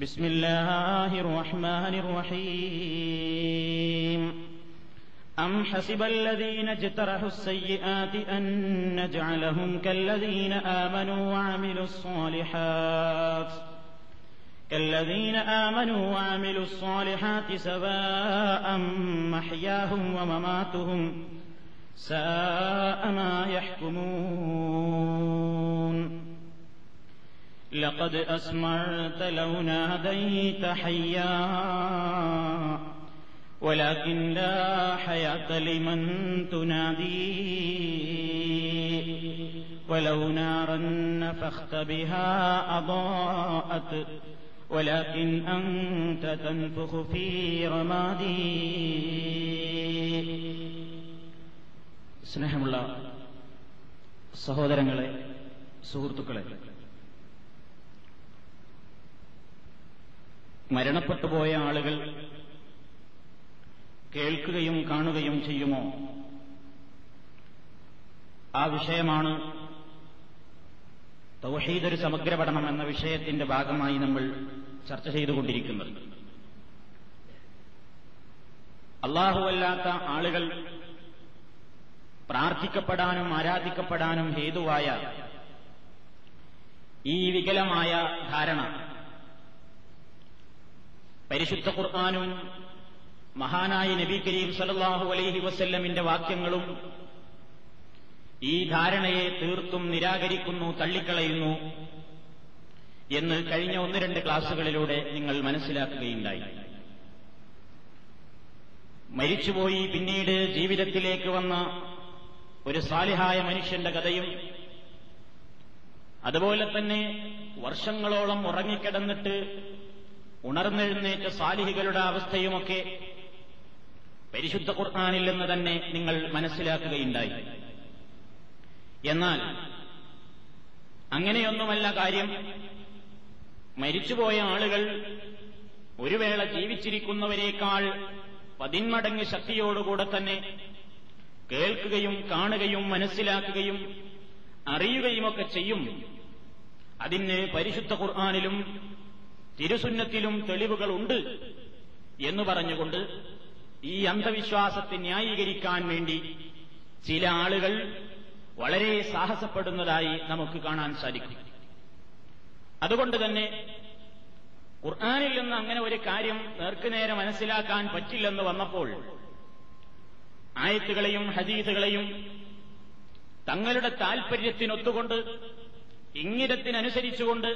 بسم الله الرحمن الرحيم. أم حسب الذين اجترحوا السيئات أن نجعلهم كالذين آمنوا وعملوا الصالحات كالذين آمنوا وعملوا الصالحات سواء محياهم ومماتهم ساء ما يحكمون. لقد أسمعت لو ناديت حيا ولكن لا حياة لمن تنادي ولو نارا نفخت بها أضاءت ولكن أنت تنفخ في رمادي സ്നേഹമുള്ള സഹോദരങ്ങളെ സുഹൃത്തുക്കളെ മരണപ്പെട്ടുപോയ ആളുകൾ കേൾക്കുകയും കാണുകയും ചെയ്യുമോ? ആ വിഷയമാണ് തൗഹീദൊരു സമഗ്ര പഠനം എന്ന വിഷയത്തിന്റെ ഭാഗമായി നമ്മൾ ചർച്ച ചെയ്തുകൊണ്ടിരിക്കുന്നത്. അള്ളാഹുവല്ലാത്ത ആളുകൾ പ്രാർത്ഥിക്കപ്പെടാനും ആരാധിക്കപ്പെടാനും ഹേതുവായ ഈ വികലമായ ധാരണ പരിശുദ്ധ ഖുർആാനും മഹാനായ നബി കരീം സലല്ലാഹു അലൈഹി വസല്ലമിന്റെ വാക്യങ്ങളും ഈ ധാരണയെ തീർത്തും നിരാകരിക്കുന്നു തള്ളിക്കളയുന്നു എന്ന് കഴിഞ്ഞ ഒന്ന് രണ്ട് ക്ലാസുകളിലൂടെ നിങ്ങൾ മനസ്സിലാക്കുകയുണ്ടായി. മരിച്ചുപോയി പിന്നീട് ജീവിതത്തിലേക്ക് വന്ന ഒരു സാലിഹായ മനുഷ്യന്റെ കഥയും അതുപോലെ തന്നെ വർഷങ്ങളോളം ഉറങ്ങിക്കിടന്നിട്ട് ഉണർന്നെഴുന്നേറ്റ സാലിഹികളുടെ അവസ്ഥയുമൊക്കെ പരിശുദ്ധ ഖുർആാനിൽ നിന്ന് തന്നെ നിങ്ങൾ മനസ്സിലാക്കുകയുണ്ടായി. എന്നാൽ അങ്ങനെയൊന്നുമല്ല കാര്യം. മരിച്ചുപോയ ആളുകൾ ഒരു വേള ജീവിച്ചിരിക്കുന്നവരേക്കാൾ പതിന്മടങ്ങ് ശക്തിയോടുകൂടെ തന്നെ കേൾക്കുകയും കാണുകയും മനസ്സിലാക്കുകയും അറിയുകയുമൊക്കെ ചെയ്യും. അതിന് പരിശുദ്ധ ഖുർആാനിലും തിരുസുന്നത്തിലും തെളിവുകളുണ്ട് എന്ന് പറഞ്ഞുകൊണ്ട് ഈ അന്ധവിശ്വാസത്തെ ന്യായീകരിക്കാൻ വേണ്ടി ചില ആളുകൾ വളരെ സാഹസപ്പെടുന്നതായി നമുക്ക് കാണാൻ സാധിക്കും. അതുകൊണ്ട് തന്നെ ഖുർആാനിൽ നിന്ന് അങ്ങനെ ഒരു കാര്യം നേർക്കുനേരെ മനസ്സിലാക്കാൻ പറ്റില്ലെന്ന് വന്നപ്പോൾ ആയത്തുകളെയും ഹദീസുകളെയും തങ്ങളുടെ താൽപര്യത്തിനൊത്തുകൊണ്ട് ഇംഗിതത്തിനനുസരിച്ചുകൊണ്ട്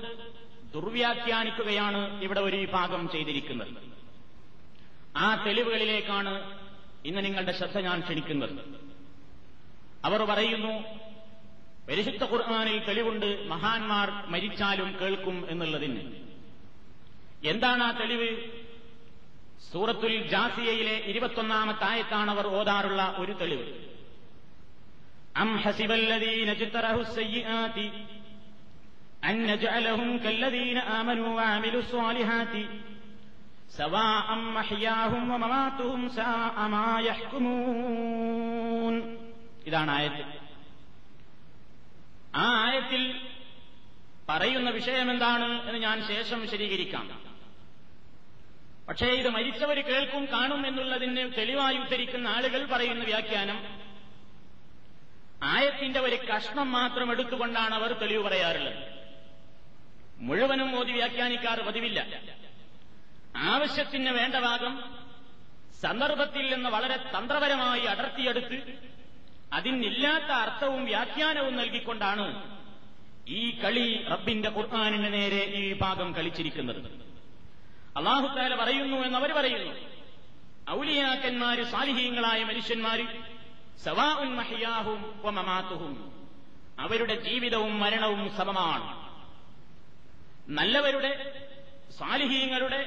ദുർവ്യാഖ്യാനിക്കുകയാണ് ഇവിടെ ഒരു വിഭാഗം ചെയ്തിരിക്കുന്നത്. ആ തെളിവുകളിലേക്കാണ് ഇന്ന് നിങ്ങളുടെ ശ്രദ്ധ ഞാൻ ക്ഷണിക്കുന്നത്. അവർ പറയുന്നു പരിശുദ്ധ ഖുർആാനിൽ തെളിവുണ്ട് മഹാന്മാർ മരിച്ചാലും കേൾക്കും എന്നുള്ളതിന്. എന്താണ് ആ തെളിവ്? സൂറത്തുൽ ജാസിയയിലെ ഇരുപത്തൊന്നാമത്തെ ആയത്താണ് അവർ ഓതാറുള്ള ഒരു തെളിവ്. അം ഹസിബല്ലദീ ജ്തറഹു സയ്യിആതി ഇതാണ് ആയത്ത് ആ ആയത്തിൽ പറയുന്ന വിഷയം എന്താണ് എന്ന് ഞാൻ ശേഷം വിശദീകരിക്കാം. പക്ഷേ ഇത് മരിച്ചവർ കേൾക്കും കാണും എന്നുള്ളതിന് തെളിവായി ഉദ്ധരിക്കുന്ന ആളുകൾ പറയുന്ന വ്യാഖ്യാനം ആയത്തിന്റെ ഒരു കഷ്ണം മാത്രം എടുത്തുകൊണ്ടാണ് അവർ തെളിവ് പറയാറുള്ളത്. മുഴുവനും മോദി വ്യാഖ്യാനിക്കാറ് പതിവില്ല. ആവശ്യത്തിന് വേണ്ട ഭാഗം സന്ദർഭത്തിൽ നിന്ന് വളരെ തന്ത്രപരമായി അടർത്തിയെടുത്ത് അതിനില്ലാത്ത അർത്ഥവും വ്യാഖ്യാനവും നൽകിക്കൊണ്ടാണ് ഈ കളി റബ്ബിന്റെ ഖുർആാനിന് നേരെ ഈ ഭാഗം കളിച്ചിരിക്കുന്നത്. അള്ളാഹുത്താല പറയുന്നു എന്ന് അവർ പറയുന്നു. ഔലിയാക്കന്മാര് സാലിഹീങ്ങളായ മനുഷ്യന്മാര് സവാഉൻ മഹിയാഹും മമാത്തുഹും. അവരുടെ ജീവിതവും മരണവും സമമാണ്. നല്ലവരുടെ സാലിഹീങ്ങളുടെ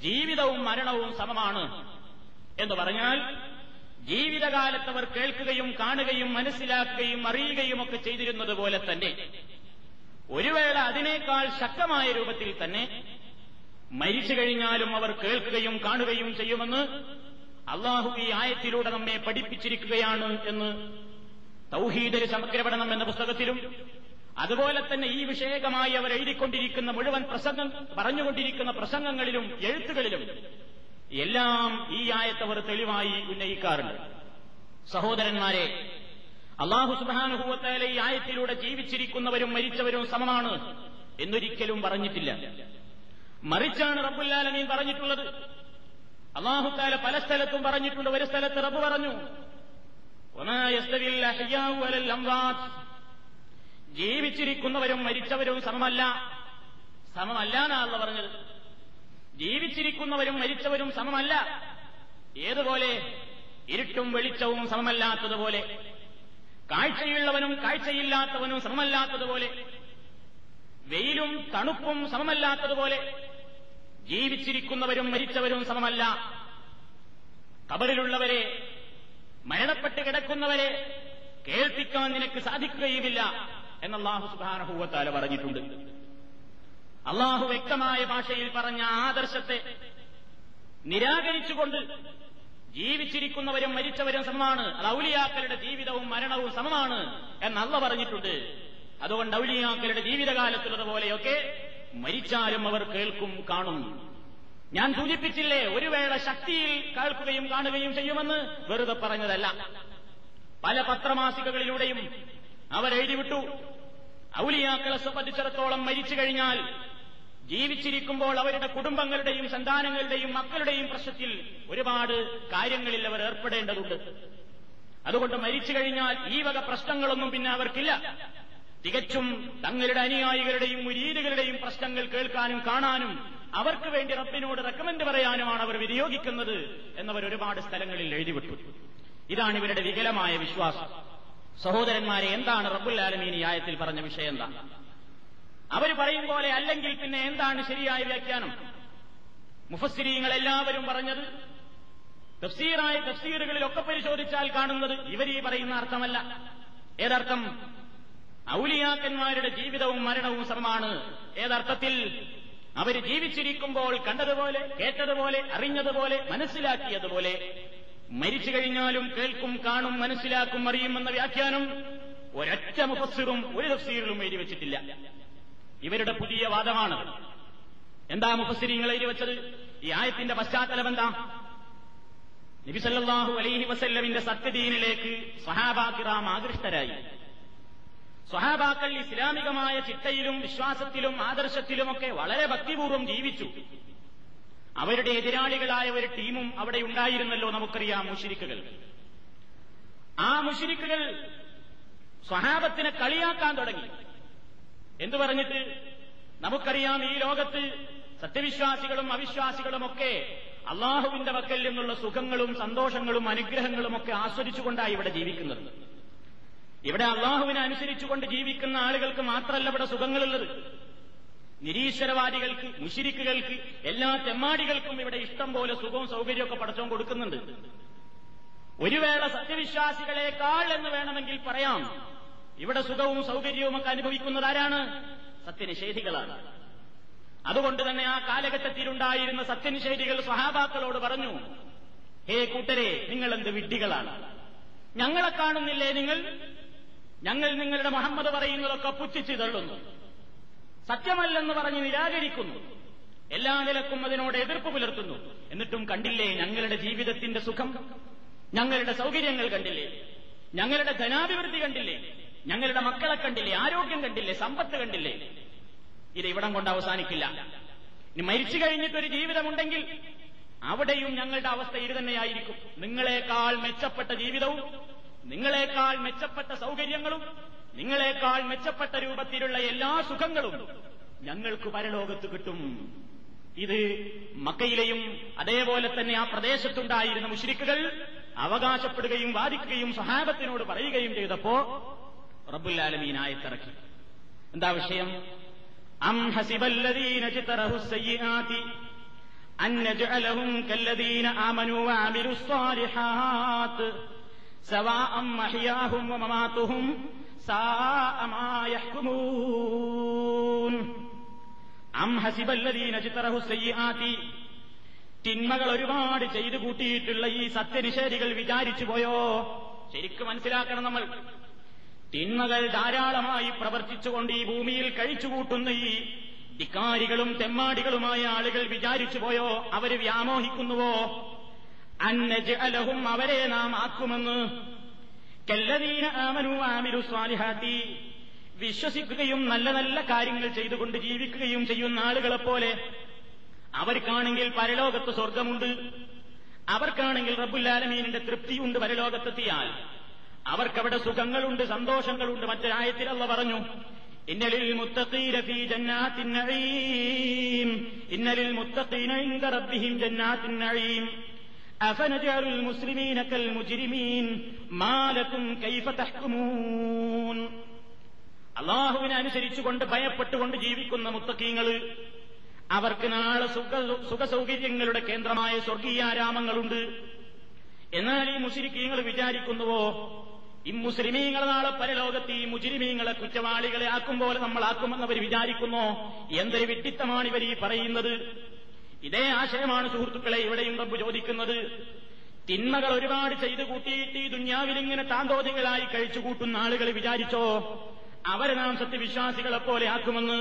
ജീവിതവും മരണവും സമമാണ് എന്ന് പറഞ്ഞാൽ ജീവിതകാലത്ത് അവർ കേൾക്കുകയും കാണുകയും മനസ്സിലാക്കുകയും അറിയുകയും ഒക്കെ ചെയ്തിരുന്നത് പോലെ തന്നെ ഒരു വേള അതിനേക്കാൾ ശക്തമായ രൂപത്തിൽ തന്നെ മരിച്ചു കഴിഞ്ഞാലും അവർ കേൾക്കുകയും കാണുകയും ചെയ്യുമെന്ന് അള്ളാഹു ഈ ആയത്തിലൂടെ നമ്മെ പഠിപ്പിച്ചിരിക്കുകയാണ് എന്ന് തൗഹീദര് സമഗ്രപഠനം എന്ന പുസ്തകത്തിലും അതുപോലെ തന്നെ ഈ വിഷയകമായി അവർ എഴുതിക്കൊണ്ടിരിക്കുന്ന മുഴുവൻ പ്രസംഗം പറഞ്ഞുകൊണ്ടിരിക്കുന്ന പ്രസംഗങ്ങളിലും എഴുത്തുകളിലും എല്ലാം ഈ ആയത്തവർ തെളിവായി ഉന്നയിക്കാറുണ്ട്. സഹോദരന്മാരെ അള്ളാഹു സുബാനുഭൂവത്തേലെ ഈ ആയത്തിലൂടെ ജീവിച്ചിരിക്കുന്നവരും മരിച്ചവരും സമമാണ് എന്നൊരിക്കലും പറഞ്ഞിട്ടില്ല. മറിച്ചാണ് റബ്ബുല്ലാലമീൻ പറഞ്ഞിട്ടുള്ളത്. അള്ളാഹുത്താല പല സ്ഥലത്തും പറഞ്ഞിട്ടുണ്ട്. ഒരു സ്ഥലത്ത് റബ്ബ് പറഞ്ഞു ജീവിച്ചിരിക്കുന്നവരും മരിച്ചവരും സമമല്ല. സമമല്ല എന്നാണല്ലോ പറഞ്ഞത്. ജീവിച്ചിരിക്കുന്നവരും മരിച്ചവരും സമമല്ല. ഏതുപോലെ? ഇരുട്ടും വെളിച്ചവും സമമല്ലാത്തതുപോലെ. കാഴ്ചയുള്ളവനും കാഴ്ചയില്ലാത്തവനും സമമല്ലാത്തതുപോലെ. വെയിലും തണുപ്പും സമമല്ലാത്തതുപോലെ. ജീവിച്ചിരിക്കുന്നവരും മരിച്ചവരും സമമല്ല. കബറിലുള്ളവരെ മരണപ്പെട്ട് കിടക്കുന്നവരെ കേൾപ്പിക്കാൻ നിനക്ക് സാധിക്കുകയുമില്ല. എന്നല്ലാഹു സുബാനഹൂവത്താല പറഞ്ഞിട്ടുണ്ട്. അള്ളാഹു വ്യക്തമായ ഭാഷയിൽ പറഞ്ഞ ആദർശത്തെ നിരാകരിച്ചുകൊണ്ട് ജീവിച്ചിരിക്കുന്നവരും മരിച്ചവരും സമമാണ്. അത് ഔലിയാക്കളുടെ ജീവിതവും മരണവും സമമാണ് എന്നല്ല പറഞ്ഞിട്ടുണ്ട്. അതുകൊണ്ട് ഔലിയാക്കളുടെ ജീവിതകാലത്തുള്ളതുപോലെയൊക്കെ മരിച്ചാലും അവർ കേൾക്കും കാണും. ഞാൻ സൂചിപ്പിച്ചില്ലേ ഒരു വേള ശക്തിയിൽ കേൾക്കുകയും കാണുകയും ചെയ്യുമെന്ന് വെറുതെ പറഞ്ഞതല്ല. പല പത്രമാസികകളിലൂടെയും അവരെഴുതിവിട്ടു ഔലിയാക്കളെ സംബന്ധിച്ചിടത്തോളം മരിച്ചു കഴിഞ്ഞാൽ ജീവിച്ചിരിക്കുമ്പോൾ അവരുടെ കുടുംബങ്ങളുടെയും സന്താനങ്ങളുടെയും മക്കളുടെയും പ്രശ്നത്തിൽ ഒരുപാട് കാര്യങ്ങളിൽ അവർ ഏർപ്പെടേണ്ടതുണ്ട്. അതുകൊണ്ട് മരിച്ചു കഴിഞ്ഞാൽ ഈ വക പ്രശ്നങ്ങളൊന്നും പിന്നെ അവർക്കില്ല. തികച്ചും തങ്ങളുടെ അനുയായികളുടെയും മുരീദുകളുടെയും പ്രശ്നങ്ങൾ കേൾക്കാനും കാണാനും അവർക്ക് വേണ്ടി റബ്ബിനോട് റെക്കമെന്റ് പറയാനുമാണ് അവർ വിനിയോഗിക്കുന്നത് എന്നവർ ഒരുപാട് സ്ഥലങ്ങളിൽ എഴുതിവിട്ടു. ഇതാണ് ഇവരുടെ വികലമായ വിശ്വാസം. സഹോദരന്മാരെ എന്താണ് റബ്ബുൽ ആലമീൻ ഈ ആയത്തിൽ പറഞ്ഞ വിഷയം എന്താ? അവർ പറയും പോലെ അല്ലെങ്കിൽ പിന്നെ എന്താണ് ശരിയായ വ്യാഖ്യാനം? മുഫസ്സിരീങ്ങൾ എല്ലാവരും പറഞ്ഞത് തഫ്സീറായ തഫ്സീറുകളിലൊക്കെ പരിശോധിച്ചാൽ കാണുന്നത് ഇവർ ഈ പറയുന്ന അർത്ഥമല്ല. ഏതർത്ഥം? ഔലിയാക്കന്മാരുടെ ജീവിതവും മരണവും സമമാണ്. ഏതർത്ഥത്തിൽ? അവർ ജീവിച്ചിരിക്കുമ്പോൾ കണ്ടതുപോലെ കേട്ടതുപോലെ അറിഞ്ഞതുപോലെ മനസ്സിലാക്കിയതുപോലെ മരിച്ചു കഴിഞ്ഞാലും കേൾക്കും കാണും മനസ്സിലാക്കും അറിയുമെന്ന വ്യാഖ്യാനം ഒരൊറ്റ മുഫസ്സിറും ഒരു തഫ്സീറിലും എഴുതി വെച്ചിട്ടില്ല. ഇവരുടെ പുതിയ വാദമാണ്. എന്താ മുഫസ്സിരിങ്ങൾ എഴുതി വെച്ചത്? ഈ ആയത്തിന്റെ പശ്ചാത്തലം എന്താ? നബിസല്ലാഹു അലൈഹി വസല്ലമിന്റെ സത്യദീനിലേക്ക് സഹാബാക്കിറാം ആകൃഷ്ടരായി. സ്വഹാബാക്കൾ ഇസ്ലാമികമായ ചിട്ടയിലും വിശ്വാസത്തിലും ആദർശത്തിലുമൊക്കെ വളരെ ഭക്തിപൂർവം ജീവിച്ചു. അവരുടെ എതിരാളികളായ ഒരു ടീമും അവിടെ ഉണ്ടായിരുന്നല്ലോ നമുക്കറിയാം മുഷിരിക്കുകൾ. ആ മുഷിരിക്കുകൾ സ്വഹാബത്തിനെ കളിയാക്കാൻ തുടങ്ങി. എന്തു പറഞ്ഞിട്ട്? നമുക്കറിയാം ഈ ലോകത്ത് സത്യവിശ്വാസികളും അവിശ്വാസികളുമൊക്കെ അള്ളാഹുവിന്റെ വക്കൽ നിന്നുള്ള സുഖങ്ങളും സന്തോഷങ്ങളും അനുഗ്രഹങ്ങളും ഒക്കെ ആസ്വദിച്ചുകൊണ്ടാണ് ഇവിടെ ജീവിക്കുന്നത്. ഇവിടെ അള്ളാഹുവിനെ അനുസരിച്ചുകൊണ്ട് ജീവിക്കുന്ന ആളുകൾക്ക് മാത്രമല്ല ഇവിടെ സുഖങ്ങളുള്ളത്. നിരീശ്വരവാദികൾക്ക് മുഷിരിക്കുകൾക്ക് എല്ലാ തെമ്മാടികൾക്കും ഇവിടെ ഇഷ്ടം പോലെ സുഖവും സൗകര്യമൊക്കെ പടച്ചോൻ കൊടുക്കുന്നുണ്ട്. ഒരു വേള സത്യവിശ്വാസികളെക്കാൾ എന്ന് വേണമെങ്കിൽ പറയാം. ഇവിടെ സുഖവും സൗകര്യവും ഒക്കെ അനുഭവിക്കുന്നത് ആരാണ്? സത്യനിഷേധികളാണ്. അതുകൊണ്ട് തന്നെ ആ കാലഘട്ടത്തിലുണ്ടായിരുന്ന സത്യനിഷേധികൾ സ്വഹാബാക്കളോട് പറഞ്ഞു ഹേ കൂട്ടരെ നിങ്ങൾ എന്ത് വിഡ്ഢികളാണ്? ഞങ്ങളെ കാണുന്നില്ലേ നിങ്ങൾ? ഞങ്ങൾ നിങ്ങളുടെ മുഹമ്മദ് പറയുന്നതൊക്കെ പുച്ഛിച്ചു തള്ളുന്നു. സത്യമല്ലെന്ന് പറഞ്ഞ് നിരാകരിക്കുന്നു. എല്ലാ നിലക്കും അതിനോട് എതിർപ്പ് പുലർത്തുന്നു. എന്നിട്ടും കണ്ടില്ലേ ഞങ്ങളുടെ ജീവിതത്തിന്റെ സുഖം? ഞങ്ങളുടെ സൗകര്യങ്ങൾ കണ്ടില്ലേ? ഞങ്ങളുടെ ധനാഭിവൃദ്ധി കണ്ടില്ലേ? ഞങ്ങളുടെ മക്കളെ കണ്ടില്ലേ? ആരോഗ്യം കണ്ടില്ലേ? സമ്പത്ത് കണ്ടില്ലേ? ഇത് ഇവിടം കൊണ്ട് അവസാനിക്കില്ല. ഇനി മരിച്ചു കഴിഞ്ഞിട്ടൊരു ജീവിതമുണ്ടെങ്കിൽ അവിടെയും ഞങ്ങളുടെ അവസ്ഥ ഇത് തന്നെയായിരിക്കും നിങ്ങളെക്കാൾ മെച്ചപ്പെട്ട ജീവിതവും നിങ്ങളെക്കാൾ മെച്ചപ്പെട്ട സൗകര്യങ്ങളും നിങ്ങളെക്കാൾ മെച്ചപ്പെട്ട രൂപത്തിലുള്ള എല്ലാ സുഖങ്ങളും ഞങ്ങൾക്ക് പരലോകത്ത് കിട്ടും. ഇത് മക്കയിലെയും അതേപോലെ തന്നെ ആ പ്രദേശത്തുണ്ടായിരുന്ന മുഷിരിക്കുകൾ അവകാശപ്പെടുകയും വാദിക്കുകയും സഹാബത്തിനോട് പറയുകയും ചെയ്തപ്പോ റബ്ബുല്ലാലമീൻ ആയത്തിറക്കി എന്താ വിഷയം? അം ഹസിബല്ലദീന ചിത്തറഹു സയ്യാതി നജ്അലഹും കല്ലദീന ആമനു വഅമിലുസ്സാലിഹാത്ത് സവാഅം മഹിയാഹും വമമാതുഹും തിന്മകൾ ഒരുപാട് ചെയ്തു കൂട്ടിയിട്ടുള്ള ഈ സത്യനിഷേധികൾ വിചാരിച്ചു പോയോ? ശരിക്കും മനസ്സിലാക്കണം നമ്മൾ. തിന്മകൾ ധാരാളമായി പ്രവർത്തിച്ചുകൊണ്ട് ഈ ഭൂമിയിൽ കഴിച്ചുകൂട്ടുന്ന ഈ ധിക്കാരികളും തെമ്മാടികളുമായ ആളുകൾ വിചാരിച്ചു പോയോ? അവർ വ്യാമോഹിക്കുന്നുവോ? അന്നജലഹും അവരെ നാം ആക്കുമെന്ന് കല്ലതീന ആമനു ആമിരു സ്വാലിഹാത്തി. വിശ്വസിക്കുകയും നല്ല നല്ല കാര്യങ്ങൾ ചെയ്തുകൊണ്ട് ജീവിക്കുകയും ചെയ്യുന്ന ആളുകളെപ്പോലെ അവർക്കാണെങ്കിൽ പരലോകത്ത് സ്വർഗമുണ്ട്. അവർക്കാണെങ്കിൽ റബ്ബുല്ലാലമീനിന്റെ തൃപ്തിയുണ്ട് പരലോകത്തെത്തിയാൽ. അവർക്കവിടെ സുഖങ്ങളുണ്ട് സന്തോഷങ്ങളുണ്ട്. മറ്റൊരായത്തിൽ അല്ല പറഞ്ഞു ഇന്നലിൽ മുത്തഖീന ഫീ ജന്നാത്തിൻ നഈം. ഇന്നലിൽ മുത്തഖീന റബ്ബിഹിം ജന്നാത്തിൻ നഈം. أفنجعل المسلمين كالمجرمين ما لكم كيف تحكمون അള്ളാഹുവിനെ അനുസരിച്ചുകൊണ്ട് ഭയപ്പെട്ടുകൊണ്ട് ജീവിക്കുന്ന മുത്തക്കീങ്ങള് അവർക്ക് നാളെ സുഖ സുഖസൗകര്യങ്ങളുടെ കേന്ദ്രമായ സ്വർഗീയാരാമങ്ങളുണ്ട് എന്നാൽ ഈ മുസ്ലിക്കീങ്ങൾ വിചാരിക്കുന്നുവോ ഈ മുസ്ലിമീങ്ങൾ നാളെ പരലോകത്ത് ഈ മുജിരിമീങ്ങളെ കുറ്റവാളികളെ ആക്കും പോലെ നമ്മൾ ആക്കുമെന്ന് അവർ വിചാരിക്കുന്നോ എന്തൊരു വിഡിത്തമാണ് ഇവർ ഈ പറയുന്നത് ഇതേ ആശയമാണ് സുഹൃത്തുക്കളെ ഇവിടെയും റബ്ബ് ചോദിക്കുന്നത്. തിന്മകൾ ഒരുപാട് ചെയ്തു കൂട്ടിയിട്ട് ഈ ദുന്യാവിൽ ഇങ്ങനെ താന്തോതികളായി കഴിച്ചു കൂട്ടുന്ന ആളുകൾ വിചാരിച്ചോ? അവരെ നാം സത്യവിശ്വാസികളെ പോലെ ആക്കുമെന്ന്.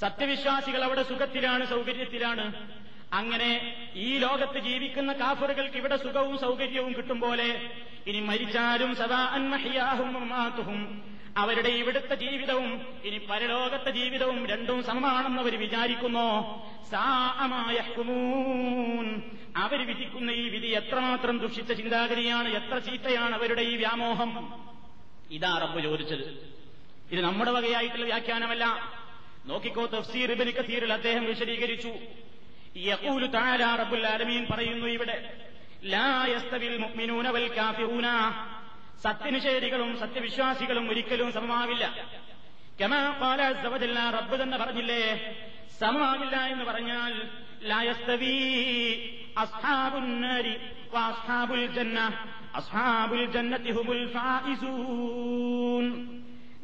സത്യവിശ്വാസികൾ അവിടെ സുഖത്തിലാണ് സൗകര്യത്തിലാണ്. അങ്ങനെ ഈ ലോകത്ത് ജീവിക്കുന്ന കാഫറുകൾക്ക് ഇവിടെ സുഖവും സൗകര്യവും കിട്ടും പോലെ ഇനി മരിച്ചാലും സദാ മമാത്തുഹും അവരുടെ ഇവിടുത്തെ ജീവിതവും ഇനി പരലോകത്തെ ജീവിതവും രണ്ടും സമമാണെന്ന് അവർ വിചാരിക്കുന്നു. സാമായ അവർ വിധിക്കുന്ന ഈ വിധി എത്രമാത്രം ദുഷിച്ച ചിന്താഗതിയാണ് എത്ര ചീത്തയാണ് അവരുടെ ഈ വ്യാമോഹം. ഇതാ റബ്ബ് ചോദിച്ചത്. ഇത് നമ്മുടെ വകയായിട്ടുള്ള വ്യാഖ്യാനമല്ല. നോക്കിക്കോ തഫ്സീർ ഇബിന് കസീറിൽ അദ്ദേഹം വിശദീകരിച്ചു. യഖൂലു തആല റബ്ബുൽ ആലമീൻ പറയുന്നു ഇവിടെ ലാ യസ്തവിൽ മുഅ്മിനൂന വൽ കാഫിറൂന. സത്യനിഷേധികളും സത്യവിശ്വാസികളും ഒരിക്കലും സമമാവില്ല. കമാ ഖാല അസ്സ വജല്ല റബ്ബ് തന്നെ പറഞ്ഞില്ലേ? സമമാവില്ല എന്ന് പറഞ്ഞാൽ ലാ യസ്തവി അസ്ഹാബുൻ നാരി വഅസ്ഹാബുൽ ജന്ന അസ്ഹാബുൽ ഫായിസൂൻ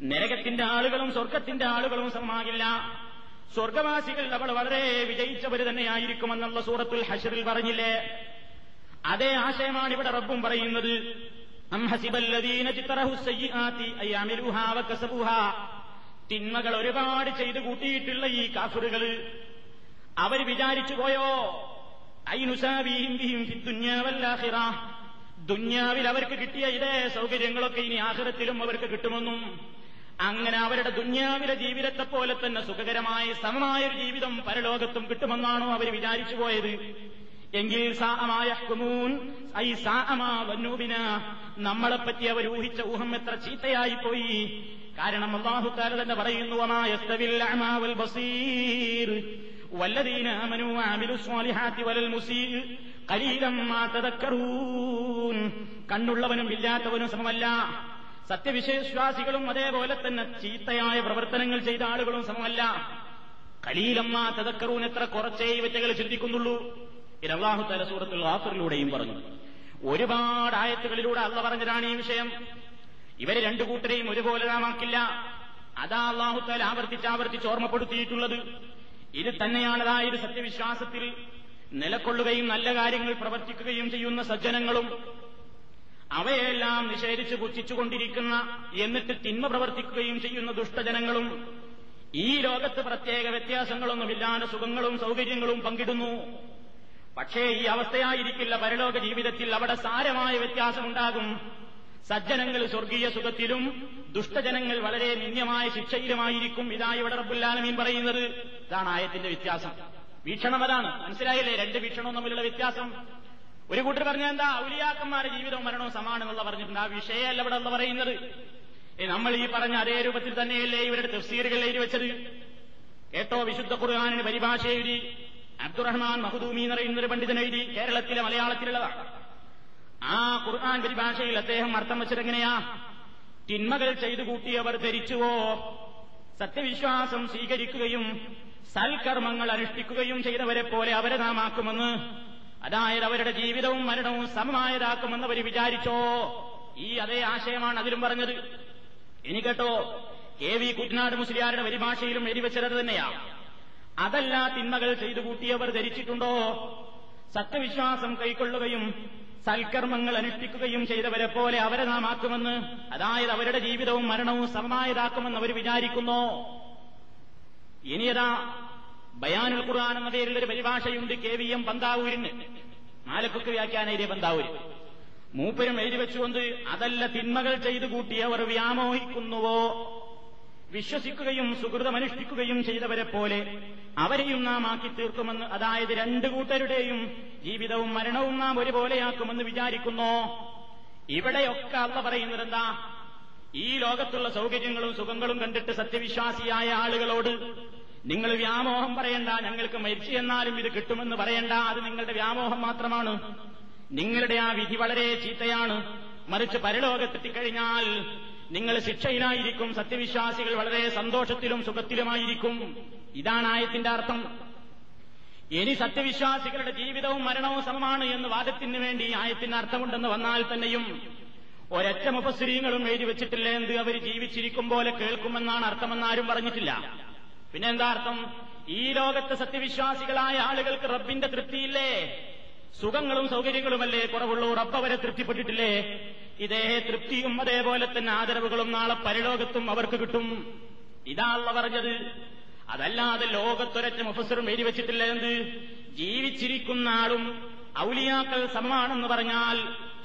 നരകത്തിന്റെ ആളുകളും സ്വർഗത്തിന്റെ ആളുകളും സമമാകില്ല. സ്വർഗവാസികൾ അവൾ വളരെ വിജയിച്ചവർ തന്നെയായിരിക്കുമെന്നുള്ള സൂറത്തുൽ ഹഷറിൽ പറഞ്ഞില്ലേ? അതേ ആശയമാണ് ഇവിടെ റബ്ബും പറയുന്നത്. തിന്മകൾ ഒരുപാട് ചെയ്തു കൂട്ടിയിട്ടുള്ള ഈ കാഫറുകൾ. അവർ വിചാരിച്ചു പോയോ? ദുന്യാവിൽ അവർക്ക് കിട്ടിയ ഇതേ സൗകര്യങ്ങളൊക്കെ ഇനി ആഖിറത്തിലും അവർക്ക് കിട്ടുമെന്നും. അങ്ങനെ അവരുടെ ദുന്യാവിലെ ജീവിതത്തെ പോലെ തന്നെ സുഖകരമായ സമമായ ഒരു ജീവിതം പരലോകത്തും കിട്ടുമെന്നാണോ അവർ വിചാരിച്ചു പോയത്. എങ്കിൽ സാഅമായ ഹുമൂൻ ഐ സാഅമാ വന്നൂബിന നമ്മളെപ്പറ്റി അവർ ഊഹിച്ച ഊഹം എത്ര ചീത്തയായി പോയി കാരണം അള്ളാഹു താല തന്നെ പറയുന്നു വമായസ്തവിൽ അഅമാ വൽ ബസീർ والذين آمنوا وعملوا الصالحات ولا المسيء قليلا ما تذكرون കണ്ണുള്ളവനും ഇല്ലാത്തവനും സമമല്ല സത്യവിശ്വാസികളും അതേപോലെ തന്നെ ചീത്തയായ പ്രവർത്തനങ്ങൾ ചെയ്ത ആളുകളും സമമല്ല കലീലമ്മ തതക്കറൂൻ എത്ര കുറച്ചേ ഇവറ്റകൾ ചിന്തിക്കുന്നുള്ളൂ ഇത് അള്ളാഹു തല സൂറത്തുൽ ആഫറിലൂടെയും പറഞ്ഞു. ഒരുപാട് ആയത്തുകളിലൂടെ അള്ള പറഞ്ഞതാണ് ഈ വിഷയം. ഇവരെ രണ്ടു കൂട്ടരെയും ഒരുപോലെ നാമാക്കില്ല അതാ അള്ളാഹു താല ആവർത്തിച്ച് ആവർത്തിച്ച് ഓർമ്മപ്പെടുത്തിയിട്ടുള്ളത്. ഇത് തന്നെയാണ് അതായത് സത്യവിശ്വാസത്തിൽ നിലക്കൊള്ളുകയും നല്ല കാര്യങ്ങൾ പ്രവർത്തിക്കുകയും ചെയ്യുന്ന സജ്ജനങ്ങളും. അവയെല്ലാം നിഷേധിച്ച് പുച്ഛിച്ചുകൊണ്ടിരിക്കുന്ന എന്നിട്ട് തിന്മ പ്രവർത്തിക്കുകയും ചെയ്യുന്ന ദുഷ്ടജനങ്ങളും. ഈ ലോകത്ത് പ്രത്യേക വ്യത്യാസങ്ങളൊന്നുമില്ലാതെ സുഖങ്ങളും സൗകര്യങ്ങളും പങ്കിടുന്നു. പക്ഷേ ഈ അവസ്ഥയായിരിക്കില്ല പരലോക ജീവിതത്തിൽ അവിടെ സാരമായ വ്യത്യാസമുണ്ടാകും. സജ്ജനങ്ങൾ സ്വർഗീയ സുഖത്തിലും ദുഷ്ടജനങ്ങൾ വളരെ നിന്യമായ ശിക്ഷയിലുമായിരിക്കും ഇതാ ഇവിടെ റബ്ബുല്ലാലമീൻ പറയുന്നത്. ഇതാണ് ആയത്തിന്റെ വ്യത്യാസം. വീക്ഷണം അതാണ്. മനസ്സിലായില്ലേ? രണ്ട് വീക്ഷണവും തമ്മിലുള്ള വ്യത്യാസം. ഒരു കൂട്ടർ പറഞ്ഞ എന്താ? ഔലിയാക്കന്മാരുടെ ജീവിതവും മരണവും സമാനമെന്നുള്ള പറഞ്ഞിട്ടുണ്ട്. ആ വിഷയമല്ല ഇവിടെ പറയുന്നത്. നമ്മൾ ഈ പറഞ്ഞ അതേ രൂപത്തിൽ തന്നെയല്ലേ ഇവരുടെ തഫ്സീറുകൾ എഴുതി വെച്ചത്? കേട്ടോ? വിശുദ്ധ ഖുർആാനിന് പരിഭാഷ അബ്ദുറഹ്മാൻ മഹദൂമി എന്ന് പറയുന്ന ഒരു പണ്ഡിതൻ എഴുതി കേരളത്തിലെ മലയാളത്തിലുള്ളതാണ്. ആ ഖുർആൻ പരിഭാഷയിൽ അദ്ദേഹം അർത്ഥം വെച്ചതെങ്ങനെയാ തിന്മകൾ ചെയ്തു കൂട്ടിയവർ ധരിച്ചുവോ? സത്യവിശ്വാസം സ്വീകരിക്കുകയും സൽക്കർമ്മങ്ങൾ അനുഷ്ഠിക്കുകയും ചെയ്തവരെ പോലെ അവരെ നാം ആക്കുമെന്ന് അതായത് അവരുടെ ജീവിതവും മരണവും സമമായതാക്കുമെന്ന് അവർ വിചാരിച്ചോ? ഈ അതേ ആശയമാണ് അതിലും പറഞ്ഞത്. ഇനി കേട്ടോ കെ വി കുറ്റനാട് മുസ്ലിയാരുടെ പരിഭാഷയിലും എരിവെച്ചത് തന്നെയാ. അതല്ല തിന്മകൾ ചെയ്തു കൂട്ടിയവർ ധരിച്ചിട്ടുണ്ടോ? സത്യവിശ്വാസം കൈക്കൊള്ളുകയും സൽക്കർമ്മങ്ങൾ അനുഷ്ഠിക്കുകയും ചെയ്തവരെ പോലെ അവരെ നാം ആക്കുമെന്ന് അതായത് അവരുടെ ജീവിതവും മരണവും സമമായതാക്കുമെന്ന് അവർ വിചാരിക്കുന്നു. ഇനിയതാ ബയാനുൽ ഖുർആൻ എന്ന പേരിൽ ഒരു പരിഭാഷയുണ്ട് കെ വി എം പന്താവൂരിന്. മാലക്കൊക്കെ വ്യാഖ്യാനയിലെ പന്താവൂര്. മൂപ്പരും എഴുതി വെച്ചുകൊണ്ട് അതല്ല തിന്മകൾ ചെയ്തു കൂട്ടിയവർ വ്യാമോഹിക്കുന്നുവോ? വിശ്വസിക്കുകയും സുഹൃതമനുഷ്ഠിക്കുകയും ചെയ്തവരെ പോലെ അവരെയും നാം ആക്കി തീർക്കുമെന്ന് അതായത് രണ്ടു കൂട്ടരുടെയും ജീവിതവും മരണവും നാം ഒരുപോലെയാക്കുമെന്ന് വിചാരിക്കുന്നു. ഇവിടെയൊക്കെ അള്ള പറയുന്നത് എന്താ ഈ ലോകത്തുള്ള സൗകര്യങ്ങളും സുഖങ്ങളും കണ്ടിട്ട് സത്യവിശ്വാസിയായ ആളുകളോട് നിങ്ങൾ വ്യാമോഹം പറയണ്ട ഞങ്ങൾക്ക് മരിച്ചു എന്നാലും ഇത് കിട്ടുമെന്ന് പറയണ്ട അത് നിങ്ങളുടെ വ്യാമോഹം മാത്രമാണ്. നിങ്ങളുടെ ആ വിധി വളരെ ചീത്തയാണ്. മറിച്ച് പരലോകത്തെത്തിക്കഴിഞ്ഞാൽ നിങ്ങൾ ശിക്ഷയിലായിരിക്കും സത്യവിശ്വാസികൾ വളരെ സന്തോഷത്തിലും സുഖത്തിലുമായിരിക്കും. ഇതാണ് ആയത്തിന്റെ അർത്ഥം. ഇനി സത്യവിശ്വാസികളുടെ ജീവിതവും മരണവും സമമാണ് എന്ന് വാദത്തിന് വേണ്ടി ആയത്തിന് അർത്ഥമുണ്ടെന്ന് വന്നാൽ തന്നെയും ഒരൊറ്റ മുപ്പസ്ത്രീകളും എഴുതി വെച്ചിട്ടില്ല എന്ത് അവർ ജീവിച്ചിരിക്കും പോലെ കേൾക്കുമെന്നാണ് അർത്ഥമെന്ന് ആരും പറഞ്ഞിട്ടില്ല. പിന്നെ എന്താ അർത്ഥം? ഈ ലോകത്തെ സത്യവിശ്വാസികളായ ആളുകൾക്ക് റബ്ബിന്റെ തൃപ്തിയില്ലേ? സുഖങ്ങളും സൗകര്യങ്ങളുമല്ലേ കുറവുള്ളൂ? റബ്ബ് അവരെ തൃപ്തിപ്പെട്ടിട്ടില്ലേ? ഇതേ തൃപ്തിയും അതേപോലെ തന്നെ ആദരവുകളും നാളെ പരലോകത്തും അവർക്ക് കിട്ടും. ഇതാള്ള പറഞ്ഞത്. അതല്ലാതെ ലോകത്തൊരറ്റ മുഫസറും എഴുതി വെച്ചിട്ടില്ല എന്ത്? ജീവിച്ചിരിക്കുന്ന ആളും ഔലിയാക്കൾ സമമാണെന്ന് പറഞ്ഞാൽ